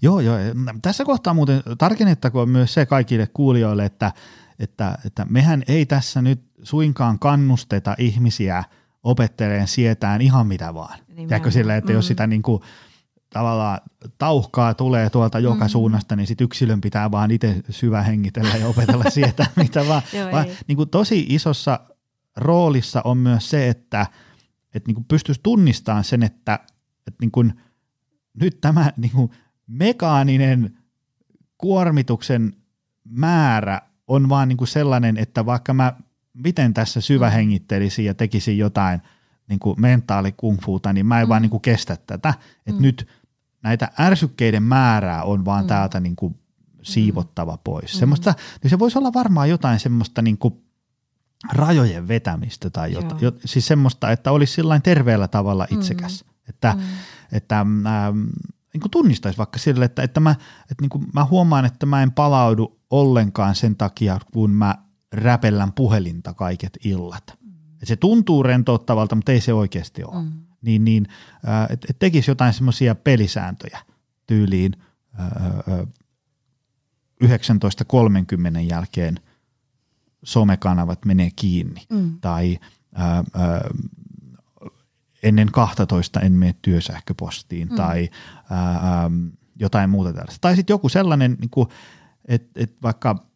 Joo, joo. Tässä kohtaa muuten tarkennettakoon myös se kaikille kuulijoille, että, että, että mehän ei tässä nyt suinkaan kannusteta ihmisiä opetteleen sietään ihan mitä vaan. Tiedätkö sille, että mm. jos sitä niin kuin, tavallaan tauhkaa tulee tuolta joka mm. suunnasta, niin sit yksilön pitää vaan itse syvä hengitellä ja opetella sietää mitä vaan. Joo, vaan niin kuin tosi isossa roolissa on myös se, että, että niin kuin pystyisi tunnistamaan sen, että, että niin kuin, nyt tämä niin kuin mekaaninen kuormituksen määrä on vaan niin kuin sellainen, että vaikka mä miten tässä syvähengittelisin ja tekisin jotain niin kuin mentaalikungfuuta, niin mä en mm. vaan niin kuin kestä tätä. Että mm. nyt näitä ärsykkeiden määrää on vaan mm. täältä niin kuin siivottava pois. Mm. Semmoista, niin se voisi olla varmaan jotain semmoista niin kuin rajojen vetämistä tai jotain. Jo, siis semmoista, että olisi sillain terveellä tavalla mm. itsekäs. Mm. Että, mm. että ähm, niin kuin tunnistaisi vaikka sille, että, että, mä, että niin kuin mä huomaan, että mä en palaudu ollenkaan sen takia, kun mä räpellän puhelinta kaiket illat. Mm. Et se tuntuu rentouttavalta, mutta ei se oikeasti ole. Mm. Niin, niin että et tekisi jotain semmoisia pelisääntöjä tyyliin äh, 19.30 jälkeen – somekanavat menee kiinni mm. tai ää, ennen 12 en mene työsähköpostiin mm. tai ää, jotain muuta tällaista. Tai sitten joku sellainen, niin että et vaikka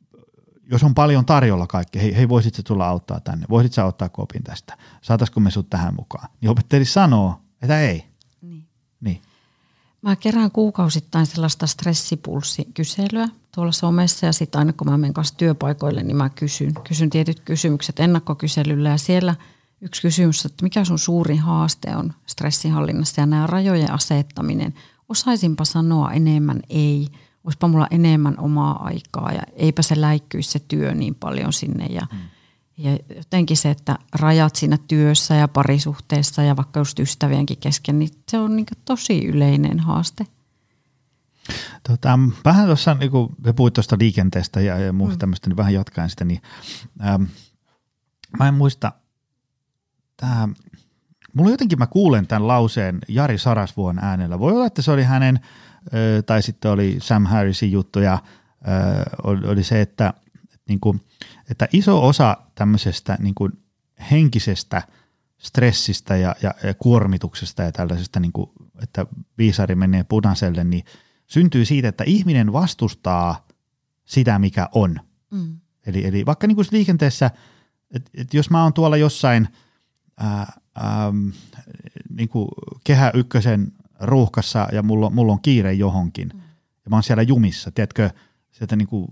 jos on paljon tarjolla kaikki, hei, hei voisit sä tulla auttaa tänne, voisit sä ottaa kopin tästä, saataisiko me sut tähän mukaan, niin opetteli sanoo, että ei. Niin. niin. Mä kerään kuukausittain sellaista stressipulssikyselyä tuolla somessa ja sitten aina kun mä menen kanssa työpaikoille, niin mä kysyn, kysyn tietyt kysymykset ennakkokyselyllä ja siellä yksi kysymys, että mikä sun suurin haaste on stressinhallinnassa ja nämä rajojen asettaminen. Osaisinpa sanoa enemmän ei, olisipa mulla enemmän omaa aikaa ja eipä se läikkyisi se työ niin paljon sinne ja mm. Ja jotenkin se, että rajat siinä työssä ja parisuhteessa ja vaikka just ystävienkin kesken, niin se on niin tosi yleinen haaste. Tota, vähän tuossa, niin kun puhuit tuosta liikenteestä ja, ja muusta mm. tämmöistä, niin vähän jatkaen sitä, niin ähm, mä en muista, tämä, mulla jotenkin mä kuulen tämän lauseen Jari Sarasvuon äänellä. Voi olla, että se oli hänen, tai sitten oli Sam Harrisin juttu, ja oli se, että, että, niin kuin, että iso osa tämmöisestä niin kuin henkisestä stressistä ja, ja, ja kuormituksesta ja tällaisesta, niin kuin, että viisari menee punaiselle, niin – syntyy siitä, että ihminen vastustaa sitä, mikä on. Mm. Eli, eli vaikka niin kuin liikenteessä, että et jos mä oon tuolla jossain ää, ää, niin kuin kehä ykkösen ruuhkassa ja mulla, mulla on kiire johonkin, mm. ja mä oon siellä jumissa, tiedätkö, sieltä niin kuin,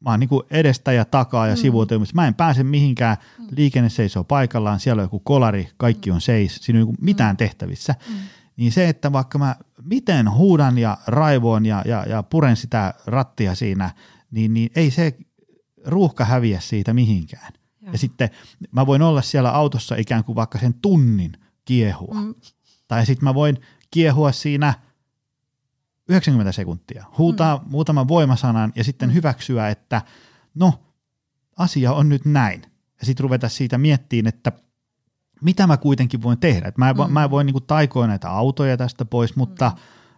mä oon niin kuin edestä ja takaa ja mm. sivuilta, mä en pääse mihinkään, mm. liikenne seisoo paikallaan, siellä on joku kolari, kaikki on seis, siinä ei ole mitään mm. tehtävissä. Mm niin se, että vaikka mä miten huudan ja raivoon ja, ja, ja puren sitä rattia siinä, niin, niin ei se ruuhka häviä siitä mihinkään. Joo. Ja sitten mä voin olla siellä autossa ikään kuin vaikka sen tunnin kiehua. Mm. Tai sitten mä voin kiehua siinä 90 sekuntia, huutaa mm. muutaman voimasanan ja sitten mm. hyväksyä, että no, asia on nyt näin. Ja sitten ruveta siitä miettiin, että – mitä mä kuitenkin voin tehdä. Et mä, mm. mä en voi niinku taikoa näitä autoja tästä pois, mutta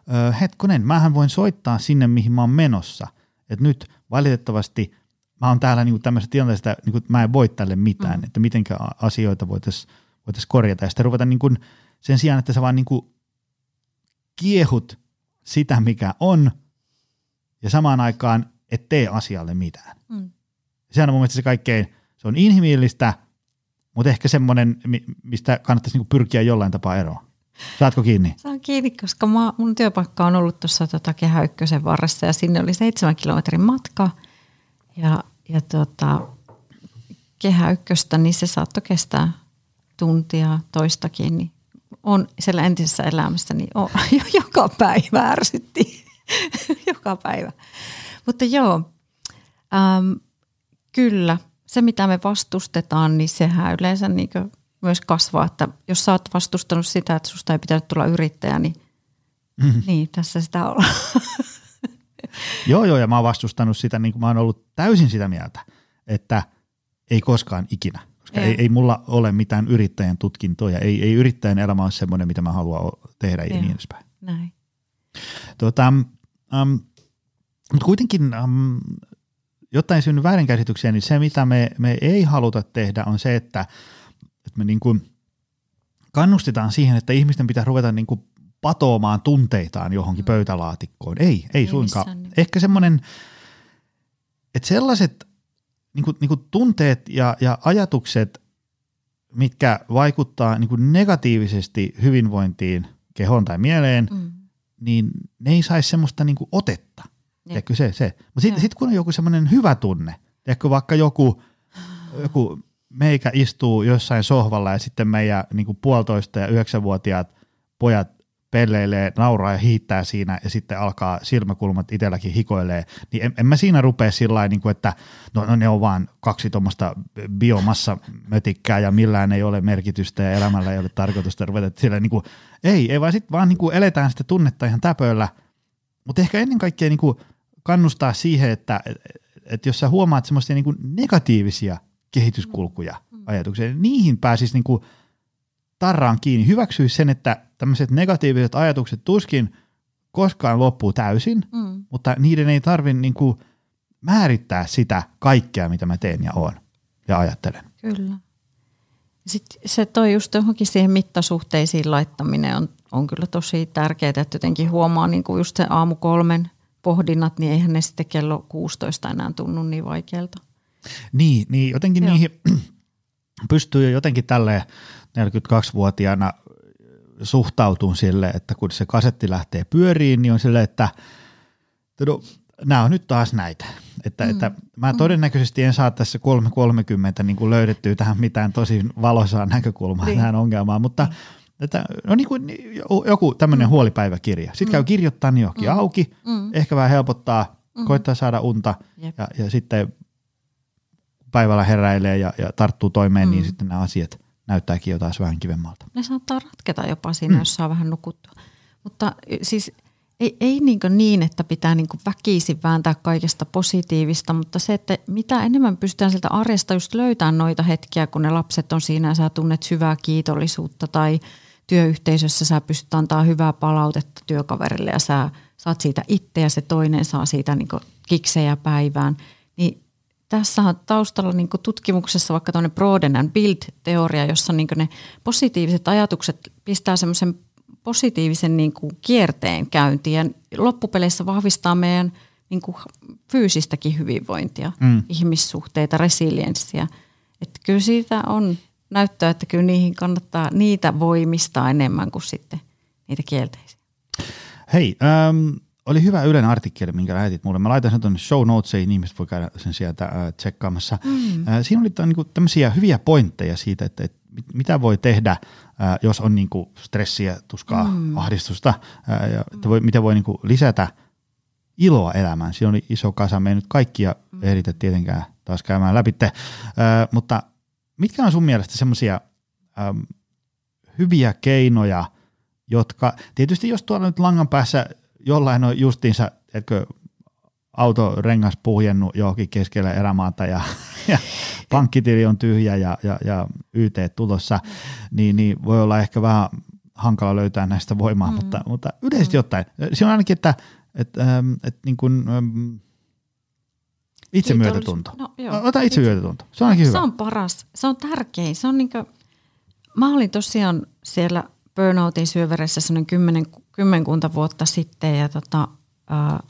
mm. ö, hetkonen, mähän voin soittaa sinne, mihin mä oon menossa. Et nyt valitettavasti mä oon täällä niinku tämmöisessä tilanteessa, että niinku, mä en voi tälle mitään, mm. että miten asioita voitaisiin voitais korjata. Ja sitten ruveta niinku, sen sijaan, että sä vaan niinku kiehut sitä, mikä on, ja samaan aikaan et tee asialle mitään. Mm. Sehän on mun mielestä se kaikkein, se on inhimillistä, mutta ehkä semmoinen, mi- mistä kannattaisi niinku pyrkiä jollain tapaa eroon. Saatko kiinni? Saan kiinni, koska mä, mun työpaikka on ollut tuossa tota Kehä Ykkösen varressa ja sinne oli seitsemän kilometrin matka. Ja, ja tota, Kehä Ykköstä, niin se saattoi kestää tuntia toistakin. Niin on siellä entisessä elämässä, niin on, joka päivä ärsytti. joka päivä. Mutta joo, äm, kyllä, se mitä me vastustetaan, niin sehän yleensä niin myös kasvaa. Että jos sä oot vastustanut sitä, että susta ei pitänyt tulla yrittäjä, niin, mm-hmm. niin tässä sitä ollaan. Joo, joo, ja mä oon vastustanut sitä, niin kuin mä oon ollut täysin sitä mieltä, että ei koskaan ikinä. Koska ei, ei mulla ole mitään yrittäjän tutkintoja, ei, ei yrittäjän elämä ole semmoinen, mitä mä haluan tehdä ja niin edespäin. Näin. Tota, um, mutta kuitenkin, um, jotta ei synny väärinkäsityksiä, niin se mitä me, me ei haluta tehdä on se, että, että me niin kuin kannustetaan siihen, että ihmisten pitää ruveta niin kuin patoamaan tunteitaan johonkin mm. pöytälaatikkoon. Ei, ei, ei suinkaan. Niin. Ehkä semmoinen, että sellaiset niin kuin, niin kuin tunteet ja, ja ajatukset, mitkä vaikuttaa niin kuin negatiivisesti hyvinvointiin, kehoon tai mieleen, mm. niin ne ei saisi semmoista niin kuin otetta. Tiedätkö, se, se. Mutta sitten sit kun on joku semmoinen hyvä tunne, tiedätkö, vaikka joku, joku meikä istuu jossain sohvalla ja sitten meidän niin kuin puolitoista ja yhdeksänvuotiaat pojat pelleilee, nauraa ja hiittää siinä ja sitten alkaa silmäkulmat itselläkin hikoilee, niin en, en mä siinä rupea sillä niin kuin, että no, no ne on vaan kaksi tuommoista biomassamötikkää ja millään ei ole merkitystä ja elämällä ei ole tarkoitusta ruveta sillä niin kuin, ei, ei vaan sitten vaan niin kuin eletään sitä tunnetta ihan täpöllä, mutta ehkä ennen kaikkea niin kuin kannustaa siihen, että, että jos sä huomaat semmoisia niin negatiivisia kehityskulkuja, mm. ajatuksia, niin niihin pääsisi niin kuin tarraan kiinni, hyväksyisi sen, että tämmöiset negatiiviset ajatukset tuskin koskaan loppuu täysin, mm. mutta niiden ei tarvitse niin kuin määrittää sitä kaikkea, mitä mä teen ja oon ja ajattelen. Kyllä. Sitten se toi just johonkin siihen mittasuhteisiin laittaminen on, on kyllä tosi tärkeää, että jotenkin huomaa niin kuin just se aamu kolmen pohdinnat, niin eihän ne sitten kello 16 enää tunnu niin vaikealta. Niin, niin jotenkin Joo. niihin pystyy jo jotenkin tälleen 42-vuotiaana suhtautun sille, että kun se kasetti lähtee pyöriin, niin on sille, että no, nämä on nyt taas näitä. Että, mm. että mä todennäköisesti en saa tässä 3.30 niin kuin löydettyä tähän mitään tosi valoisaa näkökulmaa niin. tähän ongelmaan, mutta niin. että, no niin kuin joku tämmöinen mm. huolipäiväkirja. Sitten mm. käy kirjoittaa niin johonkin mm. auki, mm. ehkä vähän helpottaa, mm. koittaa saada unta yep. ja, ja sitten päivällä heräilee ja, ja tarttuu toimeen, niin mm. niin sitten nämä asiat – näyttääkin jotain vähän kivemmalta. Ne saattaa ratketa jopa siinä, mm. jos saa vähän nukuttua. Mutta siis ei, ei niin, niin, että pitää niin väkisin vääntää kaikesta positiivista, mutta se, että mitä enemmän pystytään sieltä arjesta just löytämään noita hetkiä, kun ne lapset on siinä ja sä tunnet syvää kiitollisuutta tai työyhteisössä sä pystyt antaa hyvää palautetta työkaverille ja sä saat siitä itse ja se toinen saa siitä niin kiksejä päivään, niin tässä on taustalla niin tutkimuksessa vaikka tuonne Broaden and Build-teoria, jossa niin ne positiiviset ajatukset pistää semmoisen positiivisen niin kierteen käyntiin ja loppupeleissä vahvistaa meidän niin fyysistäkin hyvinvointia, mm. ihmissuhteita, resilienssiä. Että kyllä siitä on näyttöä, että kyllä niihin kannattaa niitä voimistaa enemmän kuin sitten niitä kielteisiä. Hei, ähm, oli hyvä Ylen artikkeli, minkä lähetit mulle. Mä laitan sen tuonne show notesiin, ihmiset voi käydä sen sieltä äh, tsekkaamassa. Mm. Äh, siinä oli niin tämmöisiä hyviä pointteja siitä, että, että mitä voi tehdä, äh, jos on niin kuin stressiä, tuskaa, mm. ahdistusta, äh, ja että voi, mitä voi niin kuin lisätä iloa elämään. Siinä oli iso kasa, me ei nyt kaikkia mm. ehditä tietenkään taas käymään läpi, äh, mutta mitkä on sun mielestä semmoisia ähm, hyviä keinoja, jotka, tietysti jos tuolla nyt langan päässä jollain on justiinsa, etkö rengas puhjennut johonkin keskellä erämaata ja, ja pankkitili on tyhjä ja, ja, ja YT tulossa, niin, niin voi olla ehkä vähän hankala löytää näistä voimaa, mm. mutta, mutta yleisesti mm. ottaen, se on ainakin, että, että, ähm, että niin kuin, ähm, itse myötätunto. No, joo. Ota itse myötätunto. Se on ainakin hyvä. Se on paras. Se on tärkein. Se on niin kuin, mä olin tosiaan siellä burnoutin syöveressä sellainen kymmenen, kymmenkunta vuotta sitten ja tota, ää,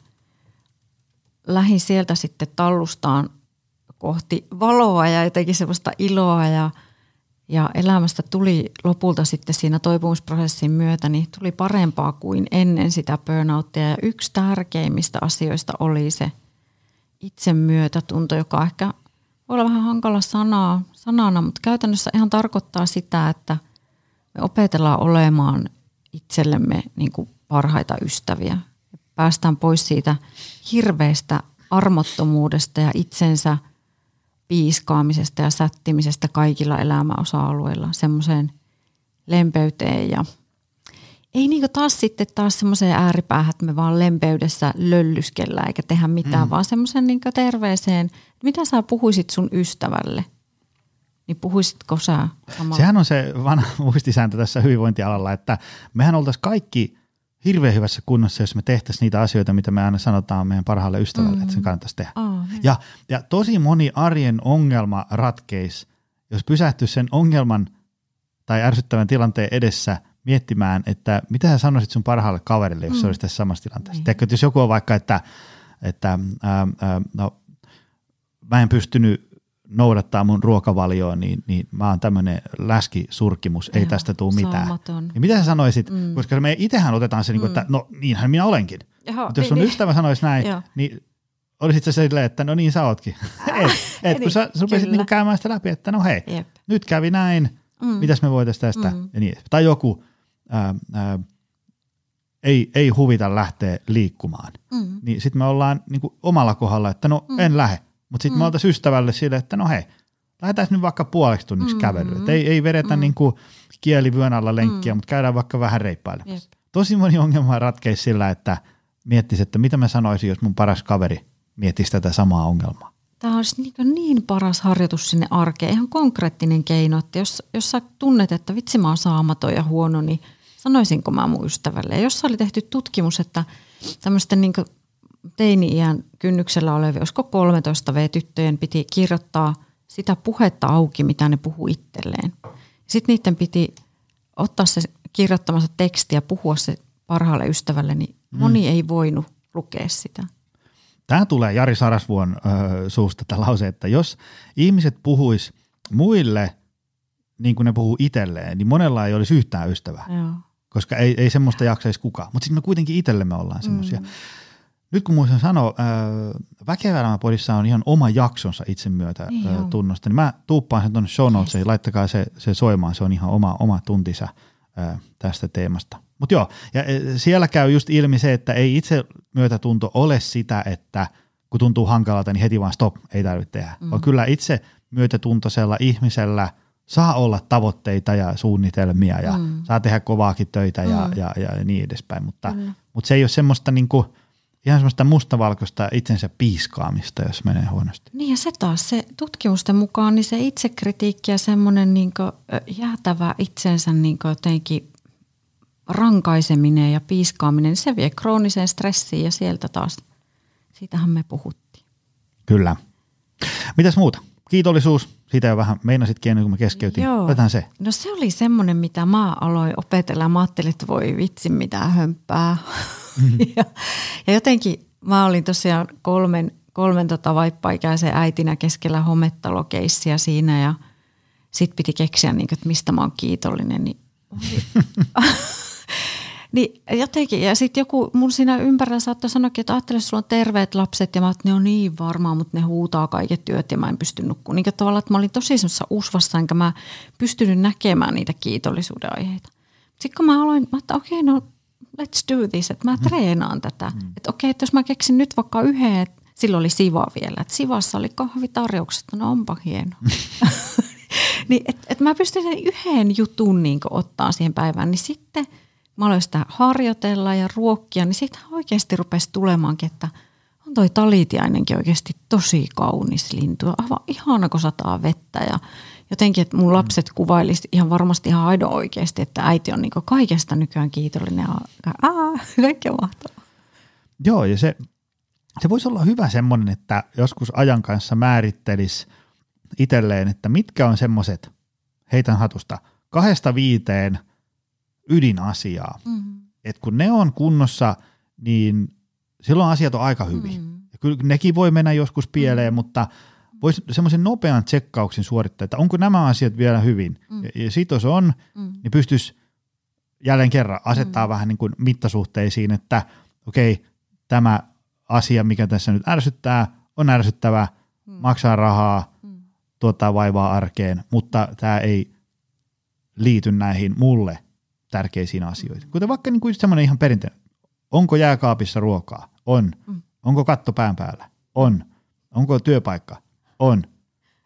lähdin sieltä sitten tallustaan kohti valoa ja jotenkin semmoista iloa ja, ja elämästä tuli lopulta sitten siinä toipumusprosessin myötä, niin tuli parempaa kuin ennen sitä burnouttia. Ja yksi tärkeimmistä asioista oli se itsemyötätunto, joka ehkä voi olla vähän hankala sanaa, sanana, mutta käytännössä ihan tarkoittaa sitä, että me opetellaan olemaan itsellemme niin kuin parhaita ystäviä. Päästään pois siitä hirveästä armottomuudesta ja itsensä piiskaamisesta ja sättimisestä kaikilla elämäosa-alueilla semmoiseen lempeyteen ja ei niinku taas sitten taas semmoiseen ääripäähän, että me vaan lempeydessä löllyskellä eikä tehdä mitään, mm. vaan semmoisen niinku terveeseen, mitä sä puhuisit sun ystävälle, niin puhuisitko sä samalla? Sehän on se vanha muistisääntö tässä hyvinvointialalla, että mehän oltaisiin kaikki hirveän hyvässä kunnossa, jos me tehtäisiin niitä asioita, mitä me aina sanotaan meidän parhaalle ystävälle, mm. että sen kannattaisi tehdä. Oh, ja, ja tosi moni arjen ongelma ratkeisi, jos pysähtyisi sen ongelman tai ärsyttävän tilanteen edessä miettimään, että mitä sä sanoisit sun parhaalle kaverille, jos mm. se olisi tässä samassa tilanteessa. Niin. Että jos joku on vaikka, että, että ää, ää, no, mä en pystynyt noudattaa mun ruokavalioa, niin, niin mä oon tämmöinen läskisurkimus, ei Joo, tästä tule mitään. Ja mitä sä sanoisit, mm. koska me itsehän otetaan se, mm. niin kuin, että no niinhän minä olenkin. Joo, Mutta jos sun niin, ystävä sanoisi näin, Joo. niin olisit sä silleen, että no niin sä ootkin. et, et, kun sä rupesit niin käymään sitä läpi, että no hei, Jep. nyt kävi näin, mm. mitäs me voitaisiin tästä mm. ja niin. Tai joku ää, ää, ei, ei huvita lähteä liikkumaan, mm. niin sitten me ollaan niin kuin omalla kohdalla, että no mm. en lähde. Mutta sitten mm. me oltaisiin ystävälle sille, että no hei, lähdetään nyt vaikka puoleksi tunniksi mm. kävelyä. Ei, ei vedetä mm. niin kuin kieli vyön alla lenkkiä, mm. mutta käydään vaikka vähän reippailemassa. Jep. Tosi moni ongelma ratkeisi sillä, että miettisi, että mitä mä sanoisin, jos mun paras kaveri miettisi tätä samaa ongelmaa. Tämä olisi niin, niin paras harjoitus sinne arkeen, ihan konkreettinen keino, että jos, jos sä tunnet, että vitsi mä oon saamaton ja huono, niin sanoisinko mä mun ystävälle. Ja jos oli tehty tutkimus, että tämmöisten niin teini-iän kynnyksellä olevia, olisiko 13 V-tyttöjen piti kirjoittaa sitä puhetta auki, mitä ne puhuu itselleen. Sitten niiden piti ottaa se kirjoittamansa teksti ja puhua se parhaalle ystävälle, niin mm. moni ei voinut lukea sitä. Tämä tulee Jari Sarasvuon ö, suusta tämä lause, että jos ihmiset puhuis muille niin kuin ne puhuu itselleen, niin monella ei olisi yhtään ystävää. Joo. Koska ei, ei semmoista jaksaisi kukaan. Mutta sitten me kuitenkin itsellemme ollaan semmoisia. Mm. Nyt kun muistan sanoa, äh, Väkevä podissa on ihan oma jaksonsa itse myötä niin äh, tunnosta, niin mä tuuppaan sen tuonne show notesiin, yes. laittakaa se, se soimaan, se on ihan oma, oma tuntinsa äh, tästä teemasta. Mutta joo, ja siellä käy just ilmi se, että ei itse myötätunto ole sitä, että kun tuntuu hankalalta, niin heti vaan stop, ei tarvitse tehdä. Mm. Vaan kyllä itse myötätuntoisella ihmisellä saa olla tavoitteita ja suunnitelmia ja mm. saa tehdä kovaakin töitä mm. ja, ja, ja niin edespäin, mutta, mm. mutta se ei ole semmoista niin kuin – ihan semmoista mustavalkoista itsensä piiskaamista, jos menee huonosti. Niin ja se taas, se tutkimusten mukaan, niin se itsekritiikki ja semmoinen niin jäätävä itsensä niin jotenkin rankaiseminen ja piiskaaminen, niin se vie krooniseen stressiin ja sieltä taas, siitähän me puhuttiin. Kyllä. Mitäs muuta? Kiitollisuus, siitä jo vähän meinasit ennen kuin mä keskeytin. Joo. Otetaan se. No se oli semmoinen, mitä mä aloin opetella. Mä ajattelin, että voi vitsi mitä hömpää. Mm-hmm. ja, ja jotenkin mä olin tosiaan kolmen, kolmen tota vaippaikäisen äitinä keskellä homettalokeissiä siinä ja sit piti keksiä, niin, että mistä mä oon kiitollinen. Niin, niin jotenkin, ja sitten joku mun siinä ympärillä saattoi sanoa, että ajattele, sulla on terveet lapset, ja mä että ne on niin varmaa, mutta ne huutaa kaiket työt, ja mä en pysty nukkumaan. Niin tavallaan, että mä olin tosi semmoisessa usvassa, enkä mä pystynyt näkemään niitä kiitollisuuden aiheita. Sitten kun mä aloin, mä että okei, okay, no let's do this, että mä mm. treenaan tätä. Mm. Että okei, että jos mä keksin nyt vaikka yhden, että silloin oli Siva vielä, että Sivassa oli kahvitarjoukset, no onpa hieno. niin, että et mä pystyn sen yhden jutun niin ottaa siihen päivään, niin sitten mä aloin sitä harjoitella ja ruokkia, niin sitten oikeasti rupesi tulemaankin, että on toi talitiainenkin oikeasti tosi kaunis lintu. Aivan ihana, kun sataa vettä ja jotenkin, että mun lapset kuvailisi ihan varmasti ihan aidon oikeasti, että äiti on niin kaikesta nykyään kiitollinen ja aah, kaikki on mahtavaa. Joo, ja se, se voisi olla hyvä semmoinen, että joskus ajan kanssa määrittelisi itselleen, että mitkä on semmoiset, heitän hatusta, kahdesta viiteen ydinasiaa. Mm-hmm. Että kun ne on kunnossa, niin silloin asiat on aika hyvin. Mm-hmm. Kyllä nekin voi mennä joskus pieleen, mm. mutta voisi semmoisen nopean tsekkauksen suorittaa, että onko nämä asiat vielä hyvin. Mm. Ja, ja sit jos on, mm. niin pystyisi jälleen kerran asettaa mm. vähän niin kuin mittasuhteisiin, että okei, okay, tämä asia, mikä tässä nyt ärsyttää, on ärsyttävä, mm. maksaa rahaa, mm. tuottaa vaivaa arkeen, mutta tämä ei liity näihin mulle tärkeisiin asioihin. Kuten vaikka niin kuin semmoinen ihan perinteinen, onko jääkaapissa ruokaa? On. Mm. Onko katto pään päällä? On. Onko työpaikka? On.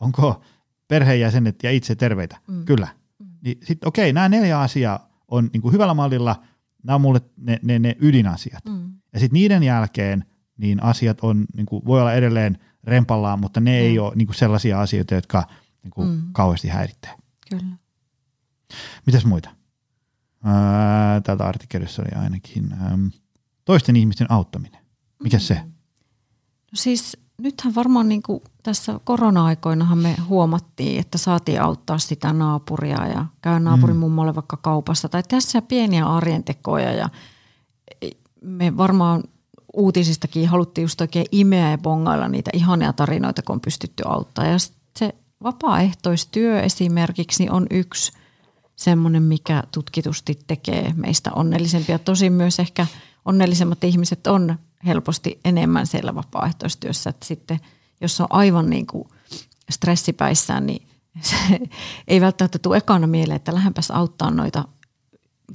Onko perheenjäsenet ja itse terveitä? Mm. Kyllä. Mm. Niin sitten okei, okay, nämä neljä asiaa on niin kuin hyvällä mallilla, nämä on mulle ne, ne, ne ydinasiat. Mm. Ja sitten niiden jälkeen niin asiat on, niin kuin, voi olla edelleen rempallaan, mutta ne mm. ei ole niin kuin sellaisia asioita, jotka niin kuin, mm. kauheasti häiritsee. Kyllä. Mitäs muita? Ää, täältä artikkelissa oli ainakin ää, toisten ihmisten auttaminen. Mikä mm. se? No siis nythän varmaan niin kuin tässä korona-aikoinahan me huomattiin, että saatiin auttaa sitä naapuria ja käy naapurin mm. mummolle vaikka kaupassa tai tässä pieniä arjen tekoja ja me varmaan uutisistakin haluttiin just oikein imeä ja bongailla niitä ihania tarinoita, kun on pystytty auttaa. Ja se vapaaehtoistyö esimerkiksi on yksi semmoinen, mikä tutkitusti tekee meistä onnellisempia. Tosin myös ehkä onnellisemmat ihmiset on helposti enemmän siellä vapaaehtoistyössä. Että sitten jos on aivan niin kuin stressipäissään, niin se ei välttämättä tule ekana mieleen, että lähempäs auttaa noita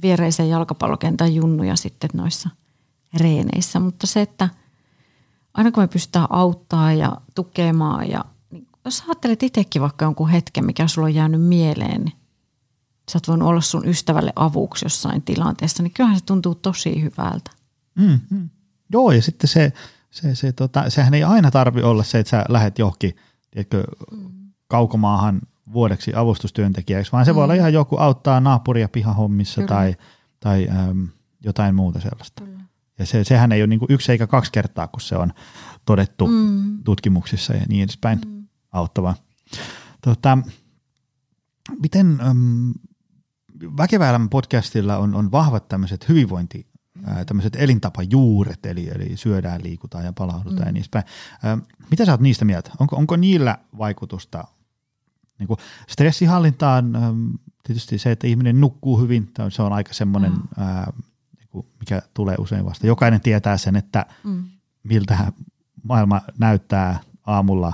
viereisen jalkapallokentän junnuja sitten noissa reeneissä. Mutta se, että aina kun me pystytään auttaa ja tukemaan ja niin jos ajattelet itsekin vaikka jonkun hetken, mikä sulla on jäänyt mieleen, niin sä oot voinut olla sun ystävälle avuksi jossain tilanteessa, niin kyllähän se tuntuu tosi hyvältä. Mm, mm. Joo, ja sitten se, se, se tota, sehän ei aina tarvi olla se, että sä lähdet johonkin tiedätkö, mm. kaukomaahan vuodeksi avustustyöntekijäksi, vaan se mm. voi olla ihan joku auttaa naapuria pihahommissa Kyllä. tai, tai äm, jotain muuta sellaista. Kyllä. Ja se, sehän ei ole niin yksi eikä kaksi kertaa, kun se on todettu mm. tutkimuksissa ja niin edespäin mm. auttavaa. Tota, miten äm, Väkevä elämä podcastilla on, on vahvat tämmöiset hyvinvointi tämmöiset elintapajuuret, eli, eli syödään, liikutaan ja palaudutaan mm. ja niin päin. Mitä sä oot niistä mieltä? Onko, onko niillä vaikutusta niin kuin stressihallintaan? Tietysti se, että ihminen nukkuu hyvin, se on aika semmoinen, mm. ää, niin kuin mikä tulee usein vasta. Jokainen tietää sen, että mm. miltä maailma näyttää aamulla,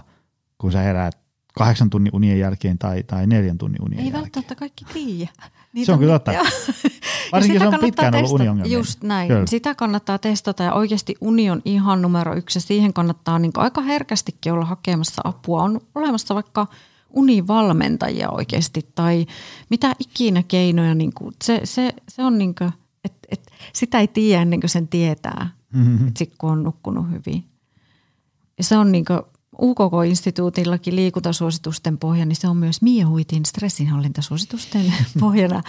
kun sä heräät kahdeksan tunnin unien jälkeen tai, tai neljän tunnin unien Ei jälkeen. Ei välttämättä kaikki tiedä. Niitä se on kyllä totta. Varsinkin se on pitkään ollut uniongelmia. Just näin. Kyllä. Sitä kannattaa testata ja oikeasti union ihan numero yksi. Siihen kannattaa niin aika herkästikin olla hakemassa apua. On olemassa vaikka univalmentajia oikeasti tai mitä ikinä keinoja. Niin kuin, se, se, se on niin kuin, et, et, sitä ei tiedä ennen kuin sen tietää, mm-hmm. että kun on nukkunut hyvin. Ja se on niin kuin, UKK-instituutillakin liikuntasuositusten pohja, niin se on myös Mia Huitin stressinhallintasuositusten pohjana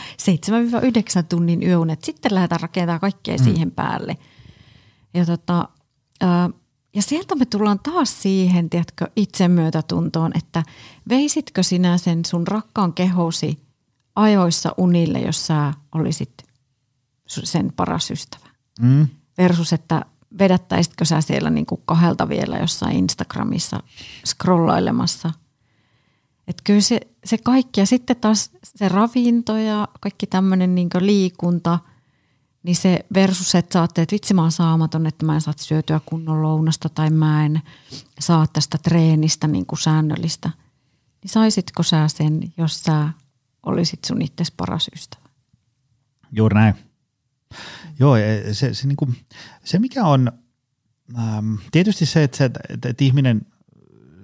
7-9 tunnin yöunet. Sitten lähdetään rakentamaan kaikkea mm. siihen päälle. Ja, tota, ja sieltä me tullaan taas siihen, tiedätkö, itsemyötätuntoon, että veisitkö sinä sen sun rakkaan kehosi ajoissa unille, jos sä olisit sen paras ystävä. Mm. Versus, että vedättäisitkö sä siellä niin kuin kahdelta vielä jossain Instagramissa scrollailemassa. Että kyllä se, se kaikki ja sitten taas se ravinto ja kaikki tämmöinen niin liikunta, niin se versus, että sä ajattelet, että vitsi mä oon saamaton, että mä en saa syötyä kunnon lounasta tai mä en saa tästä treenistä niin kuin säännöllistä. Niin saisitko sä sen, jos sä olisit sun itse paras ystävä? Juuri näin. Joo, se, se, niin kuin, se mikä on ähm, tietysti se, että, se, että, että ihminen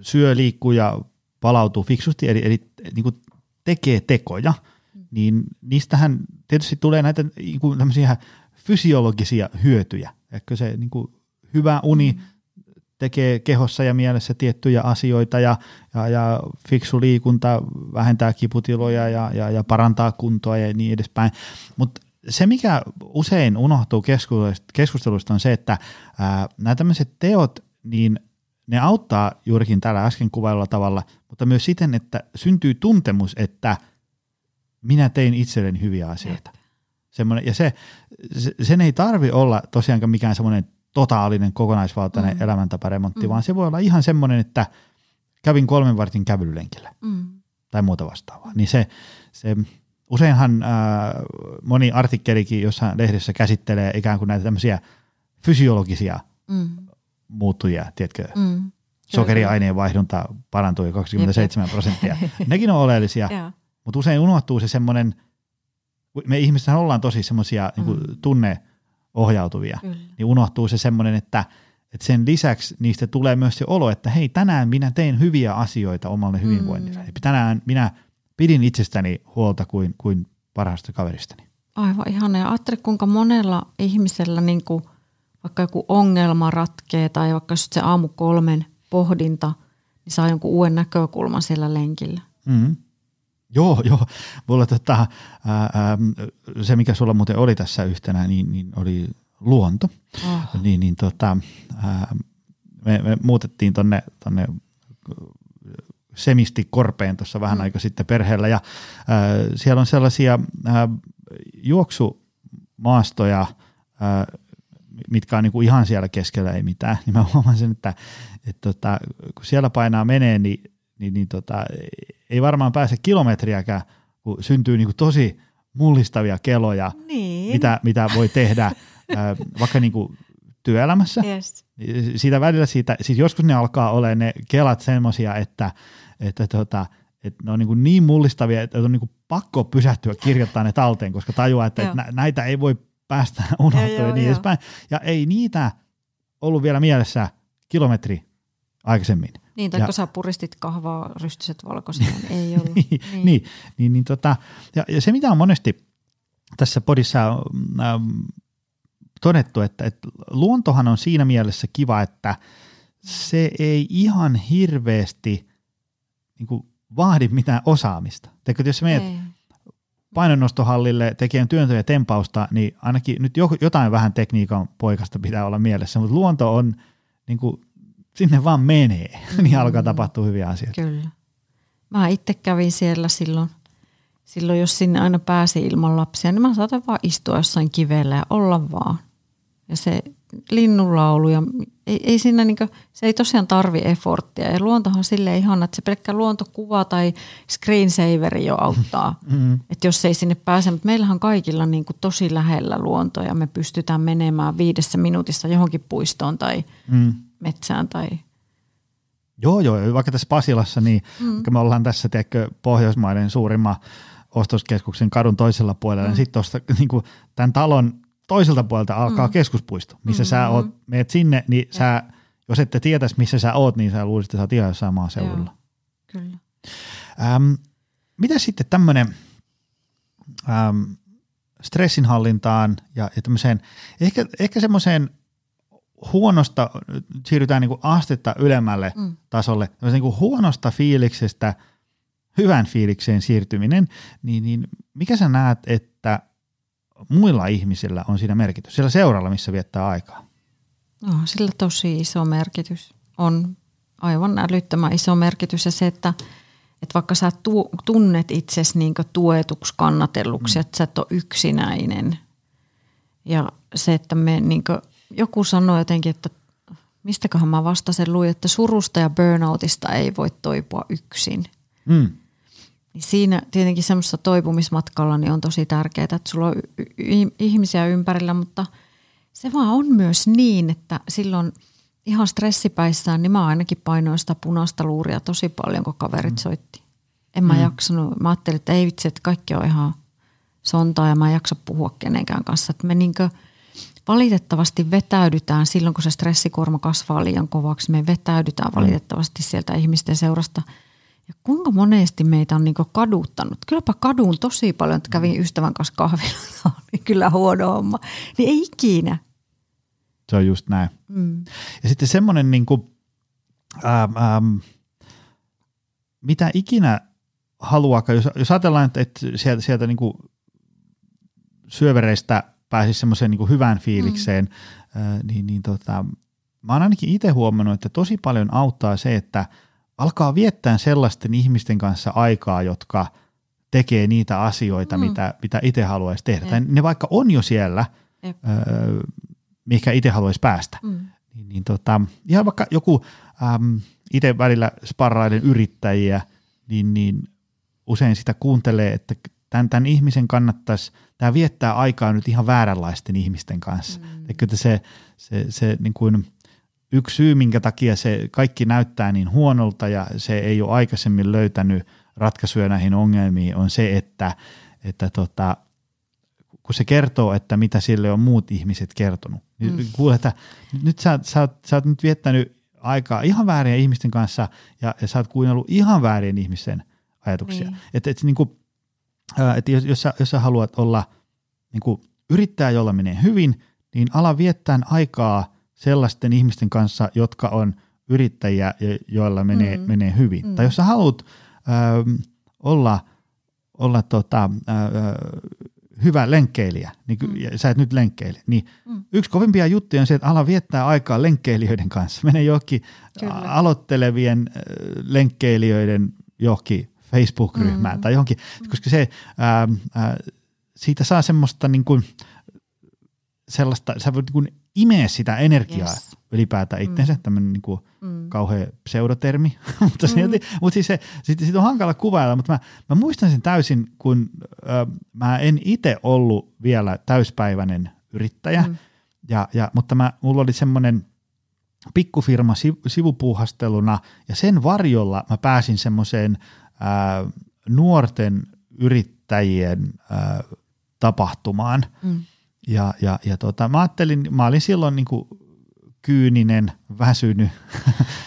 syö, liikkuu ja palautuu fiksusti, eli, eli niin kuin tekee tekoja, niin niistähän tietysti tulee näitä niin kuin tämmöisiä fysiologisia hyötyjä. Ehkä se niin kuin hyvä uni tekee kehossa ja mielessä tiettyjä asioita ja, ja, ja fiksu liikunta vähentää kiputiloja ja, ja, ja parantaa kuntoa ja niin edespäin. Mutta se, mikä usein unohtuu keskustelusta, on se, että ää, nämä tämmöiset teot, niin ne auttaa juurikin tällä äsken kuvailulla tavalla, mutta myös siten, että syntyy tuntemus, että minä tein itselleni hyviä asioita. Semmoinen, ja se, sen ei tarvi olla tosiaankaan mikään semmoinen totaalinen kokonaisvaltainen mm. elämäntaparemontti, mm. vaan se voi olla ihan semmoinen, että kävin kolmen vartin kävelylenkillä mm. tai muuta vastaavaa. Niin se, se useinhan ää, moni artikkelikin jossain lehdessä käsittelee ikään kuin näitä tämmöisiä fysiologisia mm. muuttujia, tiedätkö? Mm. Sokeriaineen vaihdunta parantui 27 prosenttia. Nekin on oleellisia, mutta usein unohtuu se semmoinen, me ihmiset ollaan tosi semmoisia niin mm. tunneohjautuvia, Kyllä. niin unohtuu se semmoinen, että, että sen lisäksi niistä tulee myös se olo, että hei, tänään minä tein hyviä asioita omalle hyvinvoinnille. Mm. Tänään minä pidin itsestäni huolta kuin, kuin parhaasta kaveristani. Aivan ihana. Ja ajattele, kuinka monella ihmisellä niin kuin, vaikka joku ongelma ratkee tai vaikka se aamu kolmen pohdinta, niin saa jonkun uuden näkökulman siellä lenkillä. Mm-hmm. Joo, joo. Mulla tota, ää, ää, se, mikä sulla muuten oli tässä yhtenä, niin, niin oli luonto. Oh. Niin, niin tota, ää, me, me muutettiin tonne, tonne semisti korpeen tuossa vähän mm. aika sitten perheellä ja ää, siellä on sellaisia ää, juoksumaastoja, ää, mitkä on niinku ihan siellä keskellä ei mitään, niin mä huomasin, että, että tota, kun siellä painaa menee, niin, niin, niin tota, ei varmaan pääse kilometriäkään, kun syntyy niinku tosi mullistavia keloja, niin. mitä, mitä voi tehdä ää, vaikka niinku työelämässä. Yes. Siitä välillä siitä, siis joskus ne alkaa olla ne kelat semmoisia, että, että, tota, että ne on niin, niin mullistavia, että on niin pakko pysähtyä kirjoittaa ne talteen, koska tajuaa, että, että näitä ei voi päästä unohtua ja niin edespäin. Ja ei niitä ollut vielä mielessä kilometri aikaisemmin. Niin, tai ja, kun sä puristit kahvaa rystyset valkoisena, niin ei ollut. niin, niin. niin, niin, niin tota, ja, ja se mitä on monesti tässä podissa ähm, todettu, että, että luontohan on siinä mielessä kiva, että se ei ihan hirveästi niin kuin vaadi mitään osaamista. Teekö, jos menet painonnostohallille tekemään työntöä ja tempausta, niin ainakin nyt jotain vähän tekniikan poikasta pitää olla mielessä, mutta luonto on, niin kuin, sinne vaan menee, mm. niin alkaa tapahtua hyviä asioita. Kyllä. Mä itse kävin siellä silloin, silloin jos sinne aina pääsi ilman lapsia, niin mä saatan vaan istua jossain kivellä ja olla vaan. Ja se linnunlaulu ja ei, ei siinä niinku, se ei tosiaan tarvi efforttia. Ja luontohan sille ihana, että se pelkkä luontokuva tai screensaveri jo auttaa. Mm-hmm. Että jos ei sinne pääse, mutta meillähän on kaikilla niinku tosi lähellä luonto ja me pystytään menemään viidessä minuutissa johonkin puistoon tai mm. metsään tai Joo, joo. Vaikka tässä Pasilassa, niin mm. me ollaan tässä tiedätkö, Pohjoismaiden suurimman ostoskeskuksen kadun toisella puolella, niin mm. niin sitten tuosta niin tämän talon toiselta puolelta alkaa mm. keskuspuisto, missä mm-hmm. sä oot, meet sinne, niin ja. sä, jos ette tietäisi, missä sä oot, niin sä luulisit, että sä oot ihan jossain maaseudulla. Kyllä. Ähm, mitä sitten tämmöinen ähm, stressinhallintaan ja, ja tämmöiseen, ehkä, ehkä semmoiseen huonosta, siirrytään niin kuin astetta ylemmälle mm. tasolle, niin kuin huonosta fiiliksestä hyvän fiilikseen siirtyminen, niin, niin mikä sä näet, että muilla ihmisillä on siinä merkitys, siellä seuralla, missä viettää aikaa? No, sillä tosi iso merkitys. On aivan älyttömän iso merkitys ja se, että, että vaikka sä tu, tunnet itsesi niin tuetuksi, kannatelluksi, mm. että sä et ole yksinäinen. Ja se, että me niin kuin, joku sanoi jotenkin, että mistäköhän mä vasta sen luin, että surusta ja burnoutista ei voi toipua yksin. Mm. Niin siinä tietenkin semmoisessa toipumismatkalla niin on tosi tärkeää, että sulla on ihmisiä ympärillä, mutta se vaan on myös niin, että silloin ihan stressipäissään, niin mä ainakin painoin sitä punaista luuria tosi paljon, kun kaverit mm. soitti. En mä mm. jaksanut, mä ajattelin, että ei vitsi, että kaikki on ihan sontaa ja mä en jaksa puhua kenenkään kanssa. Että me niinkö valitettavasti vetäydytään silloin, kun se stressikuorma kasvaa liian kovaksi. Me vetäydytään mm. valitettavasti sieltä ihmisten seurasta – ja kuinka monesti meitä on niinku kaduttanut. Kylläpä kadun tosi paljon, että kävin ystävän kanssa kahvilla. niin kyllä huono homma. Niin ei ikinä. Se on just näin. Mm. Ja sitten semmoinen, niin kuin, ähm, ähm, mitä ikinä haluaa, jos, jos ajatellaan, että, että sieltä, sieltä niin kuin syövereistä pääsisi semmoiseen niin hyvään fiilikseen, mm. äh, niin, niin tota, mä oon ainakin itse huomannut, että tosi paljon auttaa se, että – alkaa viettää sellaisten ihmisten kanssa aikaa, jotka tekee niitä asioita, mm. mitä, mitä itse haluaisi tehdä. Tai ne vaikka on jo siellä, öö, mikä itse haluaisi päästä. Mm. Niin, niin tota, ihan vaikka joku äm, itse välillä sparrailen yrittäjiä, niin, niin usein sitä kuuntelee, että tämän, tämän ihmisen kannattaisi, tämä viettää aikaa nyt ihan vääränlaisten ihmisten kanssa. Mm. Että se, se, se niin kuin, yksi syy, minkä takia se kaikki näyttää niin huonolta ja se ei ole aikaisemmin löytänyt ratkaisuja näihin ongelmiin, on se, että, että tota, kun se kertoo, että mitä sille on muut ihmiset kertonut. Niin mm. Kuule, että nyt sä, sä, oot, sä oot nyt viettänyt aikaa ihan väärien ihmisten kanssa ja, ja sä oot kuunnellut ihan väärien ihmisten ajatuksia. Niin. Että et, niin kuin, et jos, jos, sä, jos sä haluat olla niin kuin yrittäjä, jolla menee hyvin, niin ala viettää aikaa sellaisten ihmisten kanssa, jotka on yrittäjiä, joilla menee, mm. menee hyvin. Mm. Tai jos sä haluat äh, olla, olla tota, äh, hyvä lenkkeilijä, niin mm. sä et nyt lenkkeile, niin mm. yksi kovimpia juttuja on se, että ala viettää aikaa lenkkeilijöiden kanssa. Mene johonkin Kyllä. aloittelevien lenkkeilijöiden johonkin Facebook-ryhmään mm. tai johonkin, koska se, ää, ää, siitä saa semmoista niin kuin, sellaista, sä voit niin kuin imeä sitä energiaa yes. ylipäätään itseensä, mm. tämmöinen niin kuin mm. kauhea pseudotermi, mutta, mm. silti, mutta siis se, sit, sit on hankala kuvailla, mutta mä, mä muistan sen täysin, kun ö, mä en itse ollut vielä täyspäiväinen yrittäjä, mm. ja, ja, mutta mä, mulla oli semmoinen pikkufirma sivupuuhasteluna, ja sen varjolla mä pääsin semmoiseen nuorten yrittäjien ää, tapahtumaan, mm. Ja, ja, ja tota, mä ajattelin, mä olin silloin niin kuin kyyninen, väsynyt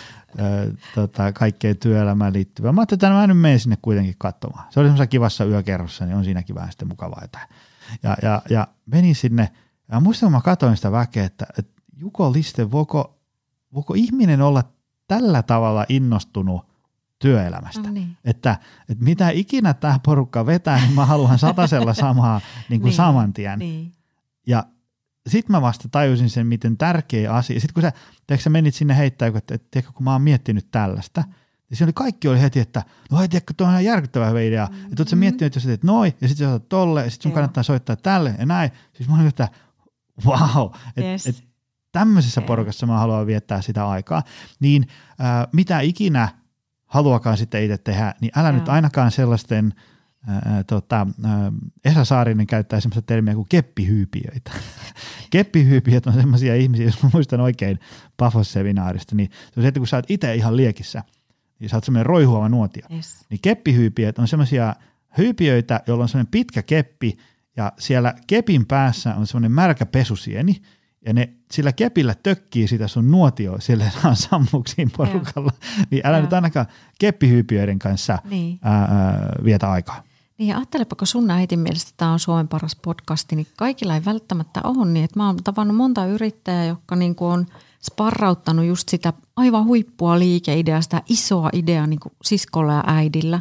tota, kaikkeen työelämään liittyvää. Mä ajattelin, että mä nyt menen sinne kuitenkin katsomaan. Se oli semmoisessa kivassa yökerrossa, niin on siinäkin vähän sitten mukavaa jotain. Ja, ja, ja menin sinne, ja muistan, kun mä katsoin sitä väkeä, että, että Juko Liste, voiko, voiko ihminen olla tällä tavalla innostunut työelämästä. No niin. että, että mitä ikinä tämä porukka vetää, niin mä haluan satasella samaa niin kuin niin, saman tien. Niin. Ja sitten mä vasta tajusin sen, miten tärkeä asia. Sitten kun sä, sä menit sinne heittää, että, että tiedätkö, kun mä oon miettinyt tällaista, niin se oli kaikki oli heti, että no hei, tiedätkö, tuo on ihan järkyttävä hyvä idea. Mm-hmm. Että ootko miettinyt, että jos sä teet noin, ja sitten sä otat tolle, ja sitten sun Joo. kannattaa soittaa tälle ja näin. Siis mä olin, että wow, että yes. et, tämmöisessä okay. porukassa mä haluan viettää sitä aikaa. Niin äh, mitä ikinä haluakaan sitten itse tehdä, niin älä Joo. nyt ainakaan sellaisten – ää, tota, ää, Esa Saarinen käyttää semmoista termiä kuin keppihyypiöitä. keppihyypiöt on semmoisia ihmisiä, jos mä muistan oikein Pafos-seminaarista, niin se on se, että kun sä oot itse ihan liekissä, niin sä oot semmoinen roihuava nuotio. Yes. Niin keppihyypiöt on semmoisia hyypiöitä, joilla on semmoinen pitkä keppi, ja siellä kepin päässä on semmoinen märkä pesusieni, ja ne sillä kepillä tökkii sitä sun nuotio sille sammuksiin porukalla, ja. niin älä ja. nyt ainakaan keppihyypiöiden kanssa niin. ää, ää, vietä aikaa. Niin ja ajattelepa, kun sun äitin mielestä tämä on Suomen paras podcasti, niin kaikilla ei välttämättä ole niin. Että mä oon tavannut monta yrittäjää, jotka niin kuin on sparrauttanut just sitä aivan huippua liikeideaa, sitä isoa ideaa niin kuin siskolla ja äidillä.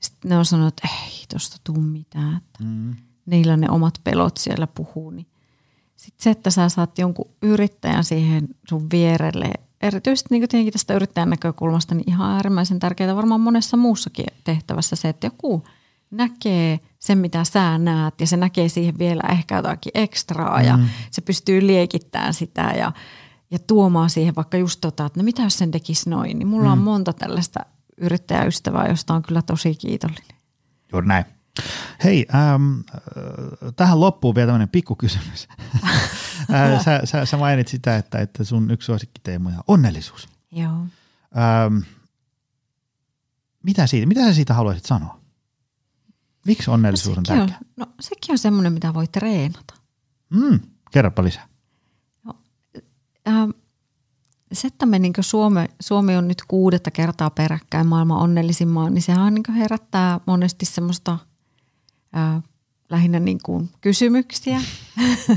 Sitten ne on sanonut, että ei tuosta tuu mitään. Että mm. Niillä ne omat pelot siellä puhuu. Niin sitten se, että sä saat jonkun yrittäjän siihen sun vierelle, erityisesti niin tietenkin tästä yrittäjän näkökulmasta, niin ihan äärimmäisen tärkeää varmaan monessa muussakin tehtävässä se, että joku näkee sen, mitä sä näet ja se näkee siihen vielä ehkä jotakin ekstraa mm. ja se pystyy liekittämään sitä ja, ja tuomaan siihen vaikka just tota, että no mitä jos sen tekisi noin, niin mulla mm. on monta tällaista yrittäjäystävää, josta on kyllä tosi kiitollinen. Juuri näin. Hei, ähm, tähän loppuun vielä tämmöinen pikkukysymys. äh, sä, sä, sä mainit sitä, että, että sun yksi suosikkiteemoja on onnellisuus. Joo. Ähm, mitä, siitä, mitä sä siitä haluaisit sanoa? Miksi onnellisuus no on tärkeä? On, no sekin on semmoinen, mitä voi treenata. Mm, kerropa lisää. No, ähm, se, että me niin Suomi, Suomi on nyt kuudetta kertaa peräkkäin maailman onnellisin maa, niin sehän niin herättää monesti semmoista – ää, lähinnä niin kuin kysymyksiä.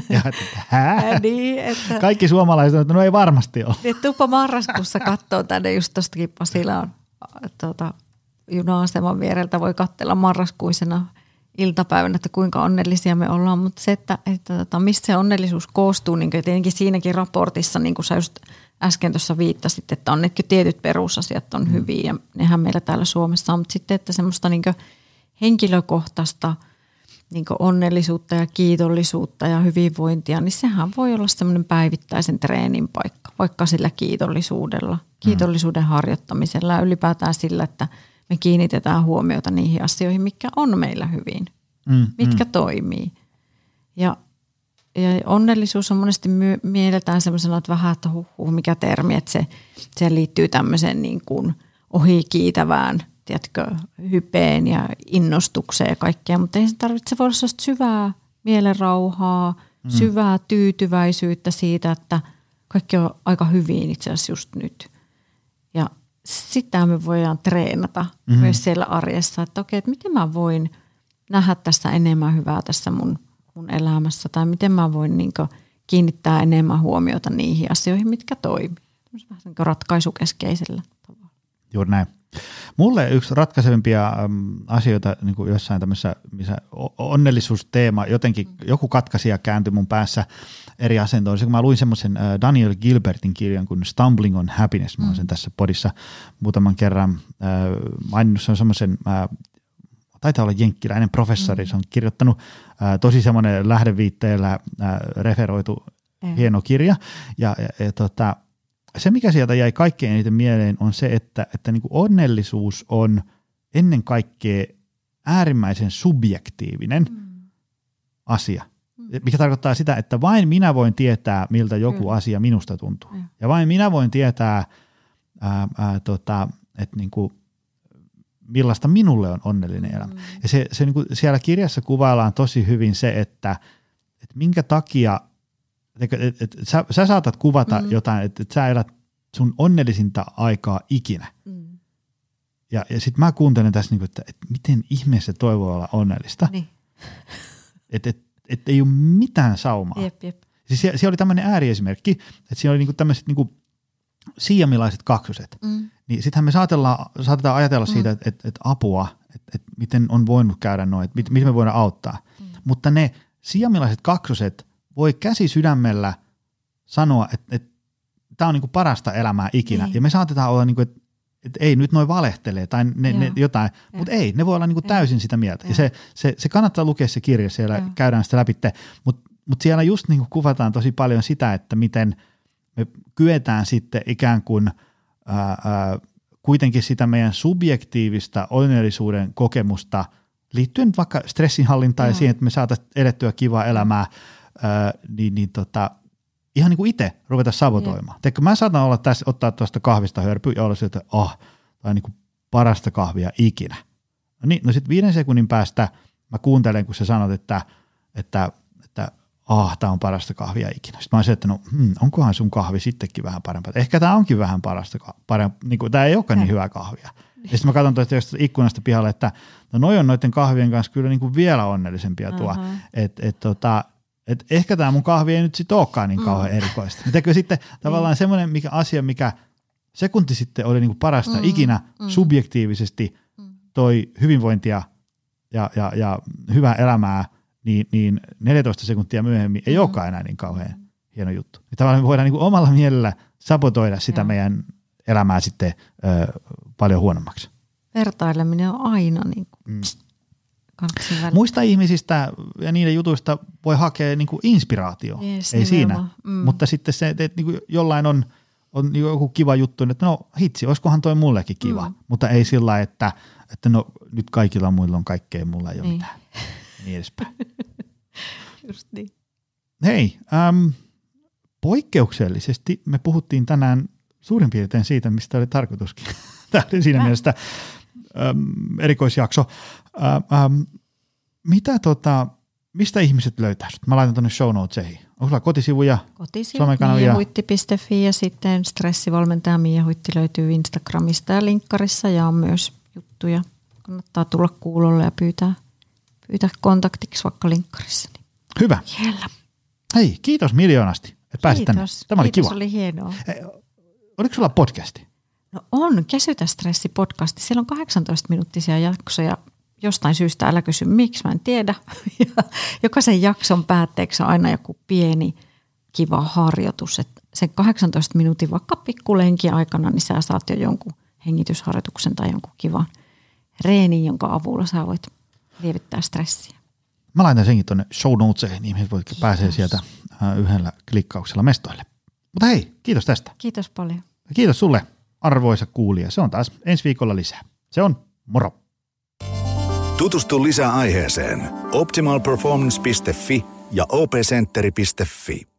Ja, että, niin, että, Kaikki suomalaiset että no ei varmasti ole. Niin, tuppa marraskuussa katsoo tänne just tuostakin Pasilaan tuota, juna-aseman viereltä voi katsella marraskuisena iltapäivänä, että kuinka onnellisia me ollaan, mutta se, että, että tota, mistä se onnellisuus koostuu, niin tietenkin siinäkin raportissa, niin kuin sä just äsken tuossa viittasit, että on nekin tietyt perusasiat on mm. hyviä ja nehän meillä täällä Suomessa on, mutta sitten, että semmoista niin henkilökohtaista niin onnellisuutta ja kiitollisuutta ja hyvinvointia, niin sehän voi olla semmoinen päivittäisen treenin paikka, vaikka sillä kiitollisuudella, kiitollisuuden harjoittamisella ja ylipäätään sillä, että me kiinnitetään huomiota niihin asioihin, mikä on meillä hyvin, Mm, mitkä mm. toimii. Ja, ja onnellisuus on monesti my- mielletään semmoisena, että vähän, että huh, huh, mikä termi, että se, se liittyy tämmöiseen niin kuin ohikiitävään – tiedätkö, hypeen ja innostukseen ja kaikkea, mutta ei se tarvitse, se voi olla syvää mielenrauhaa, mm. syvää tyytyväisyyttä siitä, että kaikki on aika hyvin itse asiassa just nyt. Sitä me voidaan treenata mm-hmm. myös siellä arjessa, että okei, että miten mä voin nähdä tässä enemmän hyvää tässä mun, mun elämässä, tai miten mä voin niin kiinnittää enemmän huomiota niihin asioihin, mitkä toimii. Vähän niin ratkaisukeskeisellä tavalla. Juuri näin. Mulle yksi ratkaisevimpia asioita niin kuin jossain tämmöisessä missä onnellisuusteema, jotenkin joku katkaisija kääntyi mun päässä eri asentoon. Kun mä luin semmoisen Daniel Gilbertin kirjan kuin Stumbling on Happiness, mä oon sen mm. tässä podissa muutaman kerran maininnut, se on semmoisen taitaa olla jenkkiläinen professori, mm. se on kirjoittanut tosi semmoinen lähdeviitteellä referoitu mm. hieno kirja, ja, ja, ja tota, se, mikä sieltä jäi kaikkein eniten mieleen, on se, että, että niin kuin onnellisuus on ennen kaikkea äärimmäisen subjektiivinen mm. asia. Mm. Mikä tarkoittaa sitä, että vain minä voin tietää, miltä joku mm. asia minusta tuntuu. Mm. Ja vain minä voin tietää, ää, ää, tota, että niin kuin, millaista minulle on onnellinen elämä. Mm. Ja se, se niin kuin siellä kirjassa kuvaillaan tosi hyvin se, että, että minkä takia – et, et, et, sä, sä saatat kuvata mm. jotain, että et sä elät sun onnellisinta aikaa ikinä. Mm. Ja, ja sitten mä kuuntelen tässä, niinku, että, että miten ihmeessä toi voi olla onnellista. Niin. Että et, et ei ole mitään saumaa. Jep, jep. Siis siellä, siellä oli tämmöinen ääriesimerkki, että siellä oli niinku tämmöiset niinku siamilaiset kaksoset. Mm. Niin sittenhän me saatetaan ajatella mm. siitä, että, että, että apua, että, että miten on voinut käydä noin, että miten me voidaan auttaa. Mm. Mutta ne siamilaiset kaksoset voi käsi sydämellä sanoa, että, että tämä on niin kuin parasta elämää ikinä. Niin. Ja me saatetaan olla, niin kuin, että, että ei nyt noin valehtelee tai ne, ne jotain, ja. mutta ei, ne voi olla niin kuin täysin sitä mieltä. Ja, ja se, se, se kannattaa lukea se kirja, siellä ja. käydään sitä läpi, mutta mut siellä just niin kuin kuvataan tosi paljon sitä, että miten me kyetään sitten ikään kuin ää, ää, kuitenkin sitä meidän subjektiivista onnellisuuden kokemusta liittyen vaikka stressinhallintaan ja, ja siihen, että me saataisiin edettyä kivaa elämää – niin, niin tota, ihan niin kuin itse ruveta sabotoimaan. Teekö, mä saatan olla tässä, ottaa tuosta kahvista hörpy ja olla sieltä, että oh, tämä on niin kuin parasta kahvia ikinä. No niin, no sitten viiden sekunnin päästä mä kuuntelen, kun sä sanot, että, että, että ah, tämä on parasta kahvia ikinä. Sitten mä olisin, että no, hmm, onkohan sun kahvi sittenkin vähän parempaa. Ehkä tämä onkin vähän parasta, parempi, niin kuin, tämä ei olekaan niin hyvää kahvia. Ja sitten mä katson tuosta ikkunasta pihalle, että no noi on noiden kahvien kanssa kyllä niin kuin vielä onnellisempia tuo. Uh-huh. Et, et, tota, et ehkä tämä mun kahvi ei nyt sitten olekaan niin kauhean mm. erikoista. Eikö sitten tavallaan mm. semmoinen mikä asia, mikä sekunti sitten oli niin kuin parasta mm. ikinä mm. subjektiivisesti mm. toi hyvinvointia ja, ja, ja hyvää elämää, niin, niin 14 sekuntia myöhemmin ei mm. olekaan enää niin kauhean hieno juttu. Ja tavallaan me voidaan niin kuin omalla mielellä sabotoida sitä ja. meidän elämää sitten ö, paljon huonommaksi. Vertaileminen on aina niin kuin, mm Muista ihmisistä ja niiden jutuista voi hakea niin kuin inspiraatio, yes, ei siinä. Mm. Mutta sitten se, että niin kuin jollain on, on joku kiva juttu, että no hitsi, olisikohan toi mullekin kiva. Mm. Mutta ei sillä että, että no nyt kaikilla muilla on kaikkea, mulla ei ole niin. mitään. Niin edespäin. Just niin. Hei, äm, poikkeuksellisesti me puhuttiin tänään suurin piirtein siitä, mistä oli tarkoituskin. Tämä oli siinä Mä. mielessä äm, erikoisjakso. Äm, mitä tota, mistä ihmiset löytää Mä laitan tuonne show notesihin. Onko sulla kotisivuja, Kotisivu, miehuitti.fi ja sitten stressivalmentaja Miehuitti löytyy Instagramista ja linkkarissa ja on myös juttuja. Kannattaa tulla kuulolle ja pyytää, pyytää kontaktiksi vaikka linkkarissa. Niin Hyvä. Jellä. Hei, kiitos miljoonasti, että pääsit tänne. Tämä oli kiitos, kiva. oli hienoa. Oliko sulla podcasti? No on, Kesytä stressi podcasti. Siellä on 18 minuuttisia jaksoja. Jostain syystä älä kysy miksi, mä en tiedä. Ja jokaisen jakson päätteeksi on aina joku pieni kiva harjoitus. Et sen 18 minuutin vaikka pikkulenkin aikana, niin sä saat jo jonkun hengitysharjoituksen tai jonkun kivan reenin, jonka avulla sä voit lievittää stressiä. Mä laitan senkin tuonne show notesiin, niin ihmiset voivat pääsee sieltä äh, yhdellä klikkauksella mestoille. Mutta hei, kiitos tästä. Kiitos paljon. Ja kiitos sulle, arvoisa kuulija. Se on taas ensi viikolla lisää. Se on moro. Tutustu lisää aiheeseen optimalperformance.fi ja opcenteri.fi.